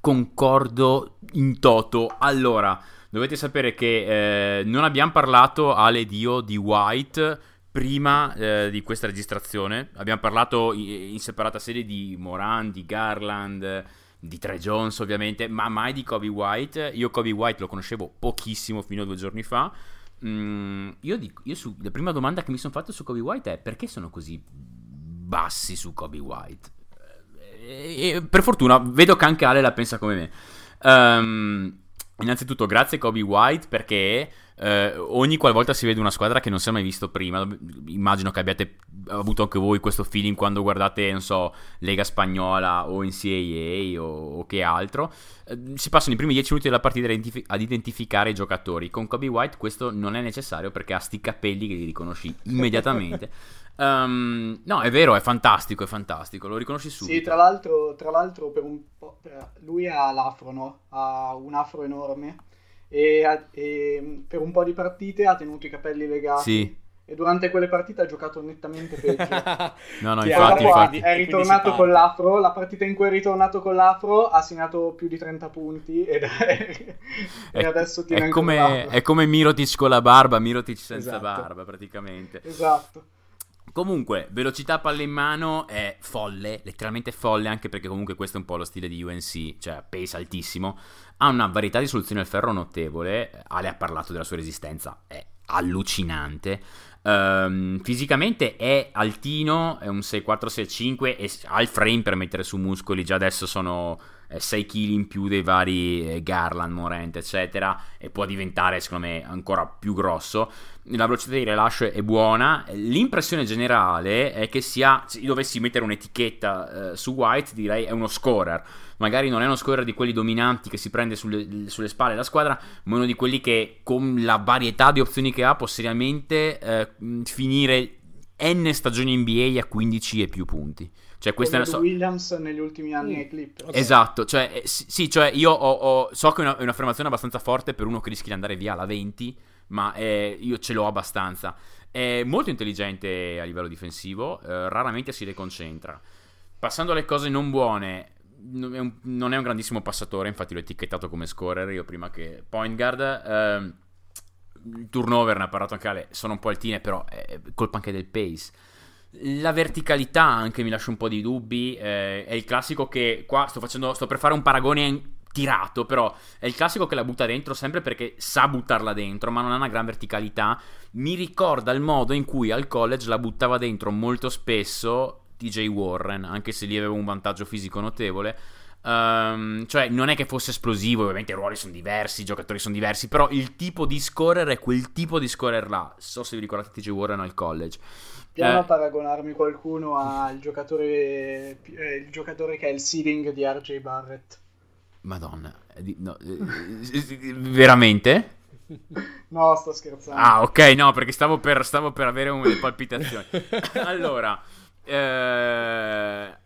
S2: Concordo in toto. Allora, dovete sapere che eh, non abbiamo parlato, Ale Dio, di White prima eh, di questa registrazione. Abbiamo parlato in, in separata serie di Moran, di Garland, di Tre Jones ovviamente, ma mai di Kobe White. Io Kobe White lo conoscevo pochissimo fino a due giorni fa. Mm, io, dico, io su, la prima domanda che mi sono fatto su Kobe White è perché sono così bassi su Kobe White? E, e per fortuna vedo che anche Ale la pensa come me. Ehm, innanzitutto, grazie Kobe White perché eh, ogni qualvolta si vede una squadra che non si è mai visto prima, immagino che abbiate avuto anche voi questo feeling quando guardate, non so, Lega Spagnola o NCAA o, o che altro, eh, si passano i primi 10 minuti della partita ad identificare i giocatori. Con Kobe White questo non è necessario perché ha sti capelli che li riconosci immediatamente. Um, no, è vero, è fantastico, è fantastico, lo riconosci subito.
S3: Sì, tra l'altro, tra l'altro per un po', per, lui ha l'afro, no? Ha un afro enorme e, e, per un po' di partite ha tenuto i capelli legati.
S2: Sì.
S3: E durante quelle partite ha giocato nettamente peggio.
S2: no, no, infatti, infatti.
S3: È ritornato con l'afro. La partita in cui è ritornato con l'afro ha segnato più di 30 punti. Ed è... e adesso tiene
S2: è come, è come Mirotic con la barba, Mirotic senza esatto. barba, praticamente.
S3: Esatto.
S2: Comunque, velocità palla in mano è folle, letteralmente folle, anche perché comunque questo è un po' lo stile di UNC, cioè pace altissimo. Ha una varietà di soluzioni al ferro notevole. Ale ha parlato della sua resistenza, è allucinante. Um, fisicamente è altino, è un 6-4-6-5 e ha il frame per mettere su muscoli, già adesso sono 6 eh, kg in più dei vari eh, Garland, Morent, eccetera, e può diventare, secondo me, ancora più grosso. La velocità di rilascio è buona. L'impressione generale è che sia, se dovessi mettere un'etichetta eh, su White, direi è uno scorer. Magari non è uno scorer di quelli dominanti che si prende sulle, sulle spalle della squadra, ma uno di quelli che con la varietà di opzioni che ha può seriamente eh, finire N stagioni NBA a 15 e più punti.
S3: Cioè, questa è una so- Williams negli ultimi anni ai clip.
S2: Esatto, cioè, eh, sì, cioè io ho, ho, so che è, una, è un'affermazione abbastanza forte per uno che rischia di andare via alla 20, ma eh, io ce l'ho abbastanza. È molto intelligente a livello difensivo, eh, raramente si deconcentra. Passando alle cose non buone, non è, un, non è, un, grandissimo passatore, infatti l'ho etichettato come scorer io prima che point guard. Eh, il turnover, ne ha parlato anche Ale, sono un po' altine, però è colpa anche del pace la verticalità anche mi lascia un po' di dubbi. Eh, è il classico che qua sto facendo. Sto per fare un paragone tirato, però è il classico che la butta dentro sempre perché sa buttarla dentro, ma non ha una gran verticalità. Mi ricorda il modo in cui al college la buttava dentro molto spesso TJ Warren, anche se lì aveva un vantaggio fisico notevole. Um, cioè, non è che fosse esplosivo, ovviamente i ruoli sono diversi, i giocatori sono diversi, però il tipo di scorer è quel tipo di scorer là. So se vi ricordate TJ Warren al college.
S3: Piano eh. a paragonarmi qualcuno al giocatore, eh, il giocatore che è il seeding di RJ Barrett.
S2: Madonna, no, eh, veramente?
S3: No, sto scherzando.
S2: Ah, ok, no, perché stavo per, stavo per avere delle palpitazioni. allora, eh,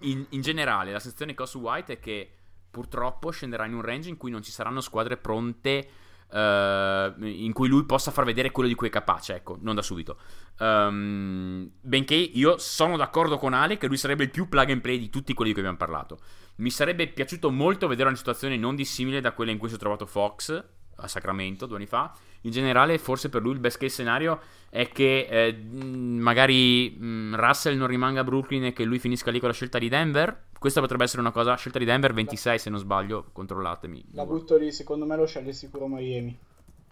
S2: in, in, generale, la sensazione che ho su White è che purtroppo scenderà in un range in cui non ci saranno squadre pronte Uh, in cui lui possa far vedere quello di cui è capace, ecco, non da subito. Um, benché io sono d'accordo con Ale che lui sarebbe il più plug and play di tutti quelli di cui abbiamo parlato. Mi sarebbe piaciuto molto vedere una situazione non dissimile da quella in cui si è trovato Fox a Sacramento due anni fa. In generale, forse per lui il best case scenario è che eh, magari mh, Russell non rimanga a Brooklyn e che lui finisca lì con la scelta di Denver. Questa potrebbe essere una cosa. Scelta di Denver 26, se non sbaglio, controllatemi.
S3: La butto lì, secondo me lo sceglie sicuro Miami.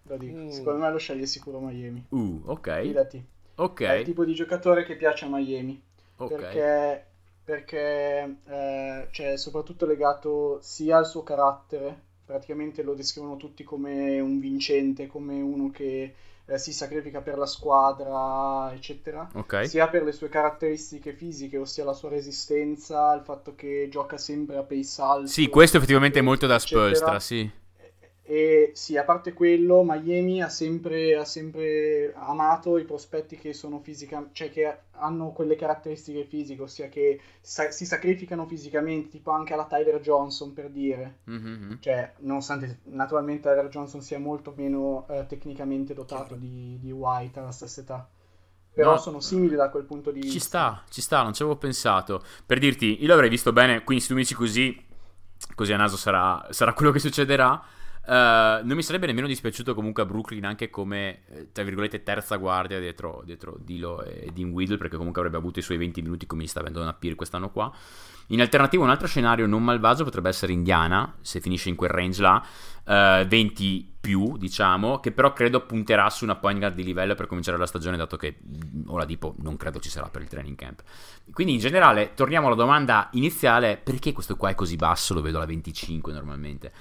S3: Lo dico, mm. secondo me lo sceglie sicuro Miami.
S2: Uh, ok.
S3: Fidati.
S2: Ok.
S3: È il tipo di giocatore che piace a Miami. Ok. Perché, perché eh, cioè, soprattutto legato sia al suo carattere praticamente lo descrivono tutti come un vincente, come uno che eh, si sacrifica per la squadra, eccetera.
S2: Okay.
S3: Sia per le sue caratteristiche fisiche, ossia la sua resistenza, il fatto che gioca sempre a pace alto.
S2: Sì, questo effettivamente è molto da Spolstra, sì.
S3: E sì, a parte quello, Miami ha sempre, ha sempre amato i prospetti che sono fisicamente, cioè che hanno quelle caratteristiche fisiche, ossia che sa- si sacrificano fisicamente, tipo anche alla Tyler Johnson per dire. Mm-hmm. Cioè, nonostante naturalmente Tyler Johnson sia molto meno eh, tecnicamente dotato di, di, White alla stessa età. Però no, sono simili da quel punto di
S2: ci
S3: vista.
S2: Ci sta, ci sta, non ci avevo pensato. Per dirti, io l'avrei visto bene, quindi se tu mi dici così, così a naso sarà, sarà quello che succederà. Uh, non mi sarebbe nemmeno dispiaciuto comunque a Brooklyn anche come, eh, tra virgolette, terza guardia dietro, dietro Dilo e Dean Whittle perché comunque avrebbe avuto i suoi 20 minuti come gli sta avendo una Peer quest'anno qua. In alternativa un altro scenario non malvagio potrebbe essere Indiana, se finisce in quel range là, uh, 20 più diciamo, che però credo punterà su una point guard di livello per cominciare la stagione dato che ora tipo non credo ci sarà per il training camp. Quindi in generale torniamo alla domanda iniziale, perché questo qua è così basso? Lo vedo alla 25 normalmente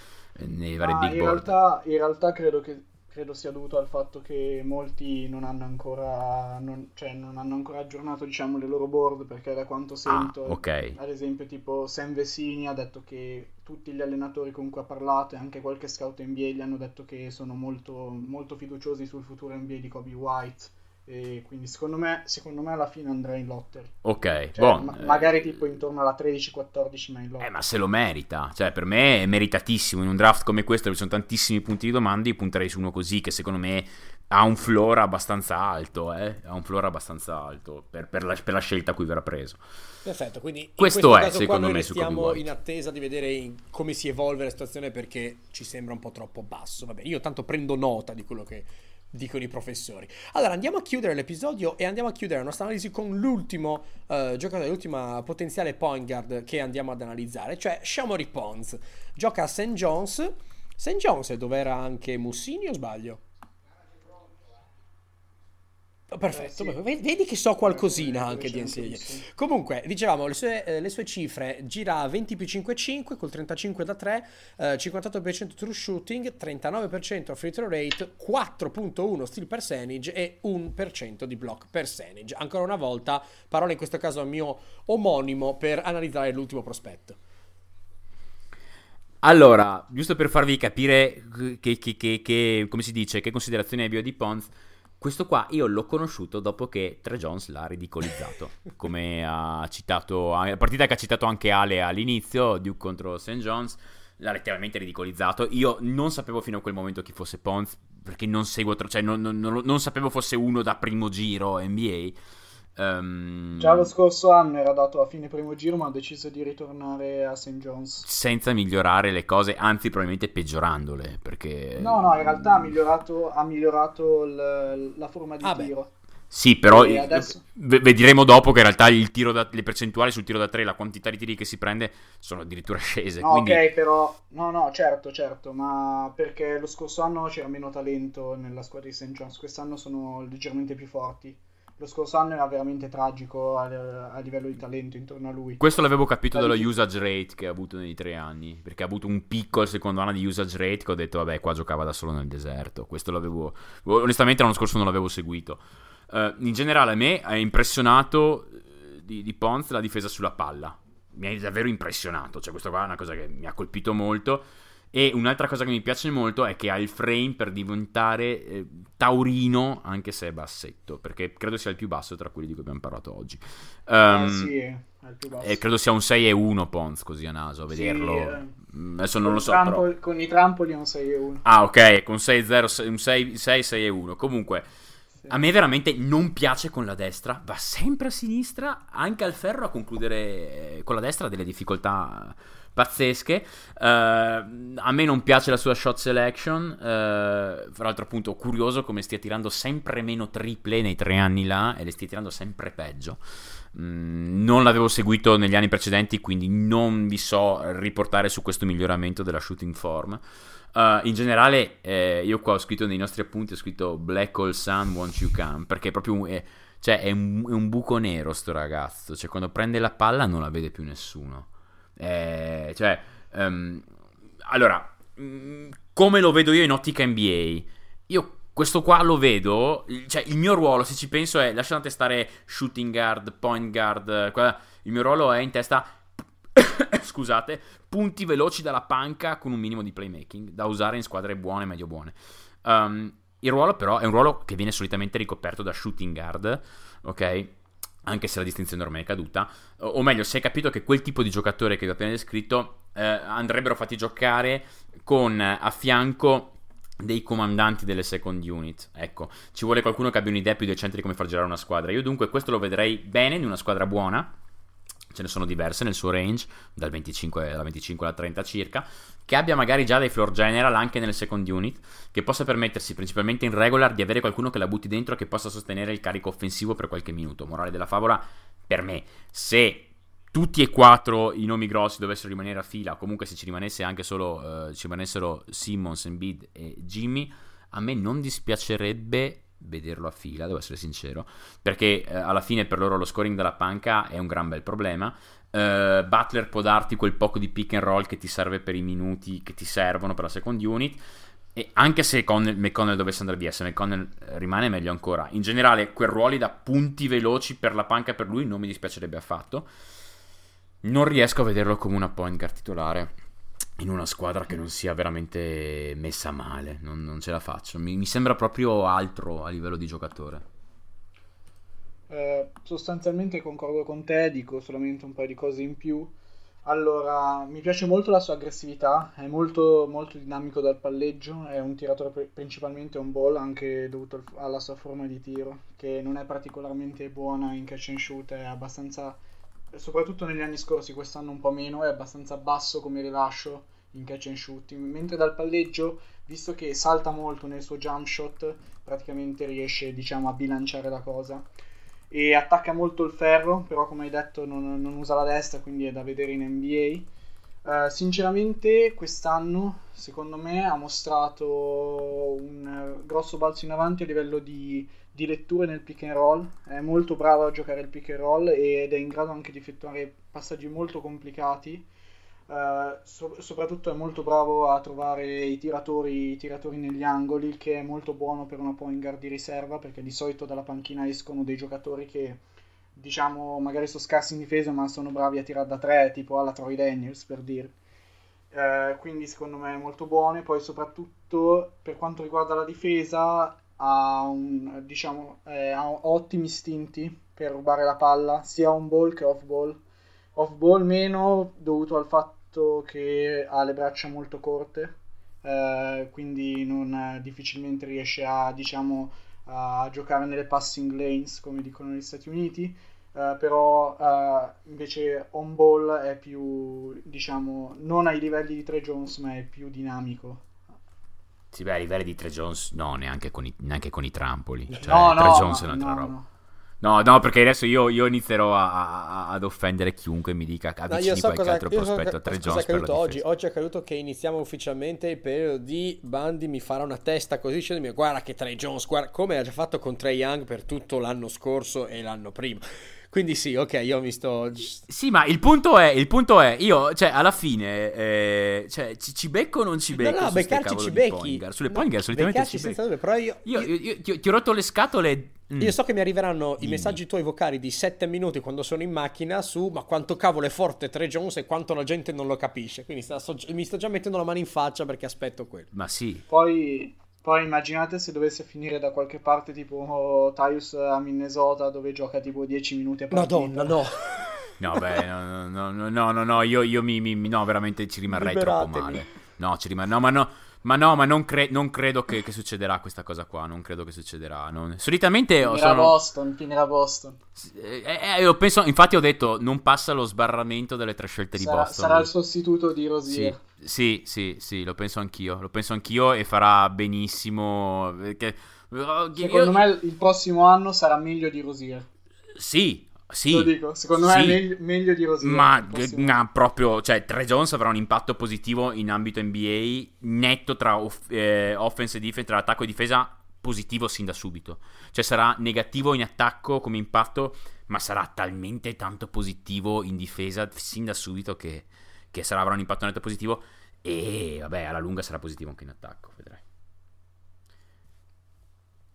S2: nei vari
S3: ah,
S2: big
S3: in realtà, in realtà credo che, credo sia dovuto al fatto che molti non hanno ancora, non, cioè non hanno ancora aggiornato diciamo, le loro board perché da quanto sento,
S2: ah, okay.
S3: ad esempio tipo Sam Vesini ha detto che tutti gli allenatori con cui ha parlato e anche qualche scout NBA gli hanno detto che sono molto, molto fiduciosi sul futuro NBA di Kobe White e quindi secondo me, secondo me alla fine andrà in lottery.
S2: Ok,
S3: cioè,
S2: bon,
S3: ma- magari tipo intorno alla 13-14 ma in lottery.
S2: Eh, ma se lo merita. Cioè, per me è meritatissimo. In un draft come questo, dove ci sono tantissimi punti di domanda, io punterei su uno così, che secondo me ha un floor abbastanza alto, eh? Ha un floor abbastanza alto per, per, la, per la, scelta a cui verrà preso.
S1: Perfetto, quindi
S2: questo, questo è secondo me
S1: stiamo in attesa di vedere in, come si evolve la situazione perché ci sembra un po' troppo basso. Vabbè, io tanto prendo nota di quello che dicono i professori. Allora andiamo a chiudere l'episodio e andiamo a chiudere la nostra analisi con l'ultimo uh, giocatore, l'ultima potenziale point guard che andiamo ad analizzare, cioè Shamori Pons. Gioca a St. John's. St. John's è dove era anche Mussini o sbaglio? Perfetto, eh, sì. vedi che so qualcosina anche di NCAA. Comunque, dicevamo, le sue, eh, le sue, cifre gira 20 più 5 5 col 35 da 3, eh, 58% true shooting, 39% free throw rate, 4.1 steal percentage e 1% di block percentage. Ancora una volta, parola in questo caso al mio omonimo per analizzare l'ultimo prospetto.
S2: Allora, giusto per farvi capire che, che, che, che come si dice, che considerazioni abbia di Pons, questo qua io l'ho conosciuto dopo che Tre Jones l'ha ridicolizzato, come ha citato, la partita che ha citato anche Ale all'inizio, Duke contro St. John's, l'ha letteralmente ridicolizzato. Io non sapevo fino a quel momento chi fosse Pons, perché non seguo, cioè non, non, non, non sapevo fosse uno da primo giro NBA.
S3: Um, Già lo scorso anno era dato a fine primo giro, ma ha deciso di ritornare a St. John's.
S2: Senza migliorare le cose, anzi, probabilmente peggiorandole. Perché...
S3: No, no, in realtà ha migliorato, ha migliorato l- la forma di ah tiro. Beh.
S2: Sì, però adesso... vedremo dopo che in realtà da, le percentuali sul tiro da 3, la quantità di tiri che si prende sono addirittura scese.
S3: No,
S2: quindi...
S3: ok, però no, no, certo, certo, ma perché lo scorso anno c'era meno talento nella squadra di St. John's, quest'anno sono leggermente più forti lo scorso anno era veramente tragico a, a, livello di talento intorno a lui.
S2: Questo l'avevo capito dallo usage rate che ha avuto nei tre anni, perché ha avuto un picco al secondo anno di usage rate che ho detto vabbè qua giocava da solo nel deserto. Questo l'avevo, onestamente l'anno scorso non l'avevo seguito. Uh, in generale a me ha impressionato eh, di, di Ponz la difesa sulla palla. Mi ha davvero impressionato, cioè questa qua è una cosa che mi ha colpito molto e un'altra cosa che mi piace molto è che ha il frame per diventare eh, taurino, anche se è bassetto, perché credo sia il più basso tra quelli di cui abbiamo parlato oggi.
S3: Um, eh, sì, è il più basso.
S2: E credo sia un 6 e 1 Pons, così a naso, a vederlo. Sì, eh, mm, Adesso non lo so.
S3: Trampol,
S2: però.
S3: Con i trampoli è un 6 e 1.
S2: Ah, ok, con 6, 0, 6, un 6, 6, 6 e 1. Comunque... A me veramente non piace con la destra, va sempre a sinistra, anche al ferro a concludere eh, con la destra ha delle difficoltà pazzesche. Uh, a me non piace la sua shot selection. Uh, fra l'altro, appunto, curioso come stia tirando sempre meno triple nei tre anni là e le stia tirando sempre peggio. Mm, non l'avevo seguito negli anni precedenti, quindi non vi so riportare su questo miglioramento della shooting form. Uh, in generale, eh, io qua ho scritto nei nostri appunti: ho scritto Black Hole Sun, Won't You Come? Perché proprio è, cioè, è un, è un buco nero, sto ragazzo. Cioè, quando prende la palla non la vede più nessuno. Eh, cioè, um, allora, mm, come lo vedo io in ottica NBA? Io questo qua lo vedo, cioè il mio ruolo, se ci penso, è lasciate stare shooting guard, point guard, il mio ruolo è in testa, scusate, punti veloci dalla panca con un minimo di playmaking da usare in squadre buone, medio buone. Um, il ruolo però è un ruolo che viene solitamente ricoperto da shooting guard, ok? Anche se la distinzione ormai è caduta, o meglio, si è capito che quel tipo di giocatore che vi ho appena descritto eh, andrebbero fatti giocare con a fianco dei comandanti delle second unit. Ecco, ci vuole qualcuno che abbia un'idea più decente di come far girare una squadra. Io dunque questo lo vedrei bene in una squadra buona, ce ne sono diverse nel suo range, dal 25, dalla 25 alla 30 circa, che abbia magari già dei floor general anche nelle second unit, che possa permettersi principalmente in regular di avere qualcuno che la butti dentro e che possa sostenere il carico offensivo per qualche minuto. Morale della favola, per me, se tutti e quattro i nomi grossi dovessero rimanere a fila, comunque se ci rimanesse anche solo, uh, ci rimanessero Simmons, Embiid e Jimmy, a me non dispiacerebbe vederlo a fila, devo essere sincero, perché eh, alla fine per loro lo scoring della panca è un gran bel problema. Uh, Butler può darti quel poco di pick and roll che ti serve per i minuti che ti servono per la second unit. E anche se Con- McConnell dovesse andare via, se McConnell rimane meglio ancora. In generale, quel ruoli da punti veloci per la panca per lui non mi dispiacerebbe affatto. Non riesco a vederlo come una point guard titolare in una squadra che non sia veramente messa male. Non, non ce la faccio. Mi, mi, sembra proprio altro a livello di giocatore.
S3: Eh, sostanzialmente concordo con te, dico solamente un paio di cose in più. Allora, mi piace molto la sua aggressività, è molto, molto dinamico dal palleggio, è un tiratore principalmente on ball, anche dovuto alla sua forma di tiro, che non è particolarmente buona in catch and shoot, è abbastanza, soprattutto negli anni scorsi, quest'anno un po' meno, è abbastanza basso come rilascio in catch and shoot, mentre dal palleggio, visto che salta molto nel suo jump shot, praticamente riesce, diciamo, a bilanciare la cosa e attacca molto il ferro, però come hai detto non, non usa la destra, quindi è da vedere in NBA. Uh, eh, sinceramente quest'anno secondo me ha mostrato un grosso balzo in avanti a livello di, di, letture nel pick and roll, è molto bravo a giocare il pick and roll ed è in grado anche di effettuare passaggi molto complicati Uh, so- soprattutto è molto bravo a trovare i tiratori, i tiratori, negli angoli, che è molto buono per una point guard di riserva, perché di solito dalla panchina escono dei giocatori che, diciamo, magari sono scarsi in difesa, ma sono bravi a tirare da tre, tipo alla Troy Daniels, per dire. Uh, quindi secondo me è molto buono. E poi soprattutto per quanto riguarda la difesa, ha, un, diciamo, eh, ha ottimi istinti per rubare la palla, sia on ball che off ball. Off ball meno dovuto al fatto che ha le braccia molto corte, eh, quindi non, difficilmente riesce a, diciamo, a giocare nelle passing lanes come dicono negli Stati Uniti. Uh, però uh, invece on ball è più diciamo non ai livelli di Tre Jones ma è più dinamico
S2: sì beh ai livelli di Tre Jones no neanche con i, neanche con i trampoli cioè,
S3: no,
S2: Tre
S3: no,
S2: Jones è un'altra no, roba no. No, no, perché adesso io, io inizierò a, a, ad offendere chiunque mi dica avvicini no, so qualche cosa, altro prospetto so, a Tre Jones
S1: oggi, oggi è accaduto che iniziamo ufficialmente il periodo di Bandi mi farà una testa così dicendomi guarda che Tre Jones, guarda come ha già fatto con Trey Young per tutto l'anno scorso e l'anno prima. Quindi sì, ok, io mi sto...
S2: Sì, ma il punto è, il punto è io, cioè, alla fine, eh, cioè, ci, ci, becco o non ci becco? No, no, beccarci ci becchi. Poingar. Sulle no, Poingar solitamente ci becco. Dove, però io... Io, io, io ti, ti, ho rotto le scatole...
S1: Mm. Io so che mi arriveranno Dimmi. i messaggi tuoi vocali di 7 minuti quando sono in macchina su ma quanto cavolo è forte Tre Jones e quanto la gente non lo capisce. Quindi sta, so, mi sto già mettendo la mano in faccia perché aspetto quello.
S2: Ma sì.
S3: Poi poi immaginate se dovesse finire da qualche parte tipo Tyus a Minnesota dove gioca tipo 10 minuti a partita.
S1: Madonna, no.
S2: No, beh, no, no, no, no, no, no io, io mi, mi, no, veramente ci rimarrei Liberatemi. troppo male. No, ci rimarrei, no, ma no, ma no, ma non, cre- non credo che, che, succederà questa cosa qua. Non credo che succederà. Non... Solitamente.
S3: Finirà
S2: sono...
S3: Boston. Finirà Boston.
S2: Eh, eh, io penso, infatti, ho detto: non passa lo sbarramento delle tre scelte
S3: sarà,
S2: di Boston.
S3: Sarà il sostituto di Rosier.
S2: Sì, sì, sì, sì, lo penso anch'io. Lo penso anch'io e farà benissimo. Perché...
S3: Oh, Secondo me il prossimo anno sarà meglio di Rosier.
S2: Sì, sì,
S3: lo dico, secondo me è meglio, meglio di Rosier.
S2: Ma no, proprio, cioè, Tre Jones avrà un impatto positivo in ambito NBA netto tra off- eh, offense e difesa, tra attacco e difesa, positivo sin da subito. Cioè, sarà negativo in attacco come impatto, ma sarà talmente tanto positivo in difesa sin da subito che, che sarà, avrà un impatto netto positivo. E vabbè, alla lunga sarà positivo anche in attacco.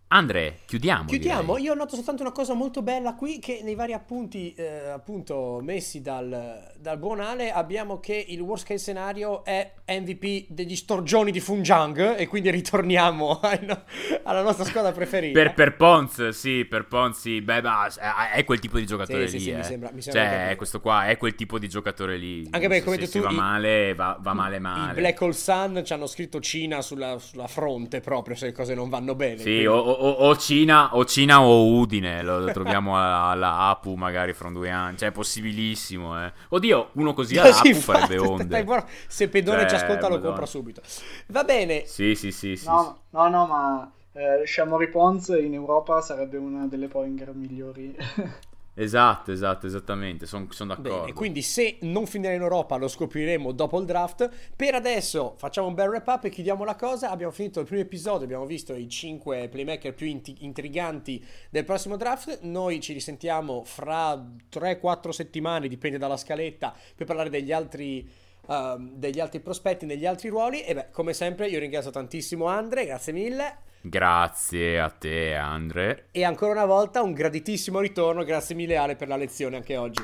S2: Andre, chiudiamo.
S1: Chiudiamo.
S2: Direi.
S1: Io noto soltanto una cosa molto bella qui: che nei vari appunti, eh, appunto, messi dal, dal buon Ale, abbiamo che il worst case scenario è MVP degli storgioni di Funjang. E quindi ritorniamo alla nostra squadra preferita.
S2: per, per Pons, sì, per Pons, sì. Beh, ma è quel tipo di giocatore
S1: sì,
S2: lì.
S1: Sì,
S2: eh.
S1: mi sembra, mi sembra
S2: cioè, è questo qua è quel tipo di giocatore lì.
S1: Anche perché, come
S2: se,
S1: tu,
S2: va i, male, va, va, male, male.
S1: I Black Hole Sun ci hanno scritto Cina sulla, sulla, fronte proprio se le cose non vanno bene.
S2: Sì, quindi... o, o, o, Cina, o Cina o Udine, lo troviamo alla, Apu magari fra due anni, cioè è possibilissimo. Eh. Oddio, uno così alla Apu farebbe onde.
S1: Se Pedone cioè, ci ascolta lo compra subito. Va bene.
S2: Sì, sì, sì. sì
S3: no, sì. no, no, ma eh, Shamori Pons in Europa sarebbe una delle poinger migliori.
S2: Esatto, esatto, esattamente, sono son d'accordo.
S1: Bene, quindi se non finirà in Europa lo scopriremo dopo il draft. Per adesso facciamo un bel wrap up e chiudiamo la cosa. Abbiamo finito il primo episodio, abbiamo visto i 5 playmaker più int- intriganti del prossimo draft. Noi ci risentiamo fra 3-4 settimane, dipende dalla scaletta, per parlare degli altri uh, degli altri prospetti negli altri ruoli. E beh, come sempre, io ringrazio tantissimo Andre, grazie mille.
S2: Grazie a te, Andre.
S1: E ancora una volta un graditissimo ritorno. Grazie mille, Ale, per la lezione anche oggi.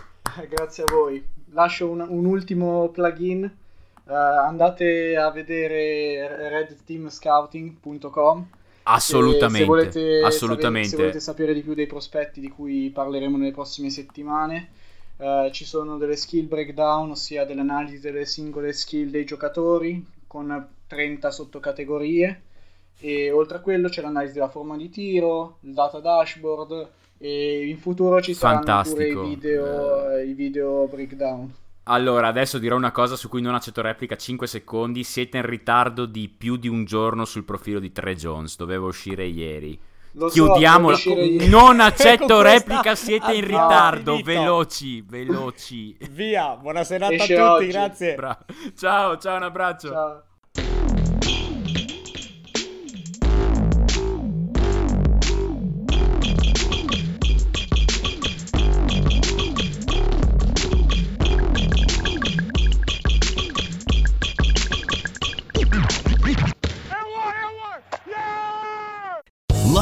S3: Grazie a voi. Lascio un, un ultimo plugin. Uh, andate a vedere redteamscouting.com
S2: Assolutamente,
S3: se volete,
S2: assolutamente.
S3: Sapere, se volete sapere di più dei prospetti di cui parleremo nelle prossime settimane, uh, ci sono delle skill breakdown, ossia delle analisi delle singole skill dei giocatori con 30 sottocategorie e oltre a quello c'è l'analisi della forma di tiro, il data dashboard e in futuro ci saranno
S2: Fantastico.
S3: pure i video, uh, i video breakdown.
S2: Allora, adesso dirò una cosa su cui non accetto replica 5 secondi. Siete in ritardo di più di un giorno sul profilo di Tre Jones. Doveva uscire ieri.
S3: Lo
S2: Chiudiamola.
S3: So, ieri.
S2: non accetto
S1: Con
S2: replica, siete in
S1: abbiamo
S2: ritardo.
S1: finito.
S2: Veloci, veloci.
S1: Via, buona serata
S3: Esce
S1: a tutti,
S3: oggi.
S1: grazie.
S2: Bra- ciao, ciao, un abbraccio.
S3: Ciao.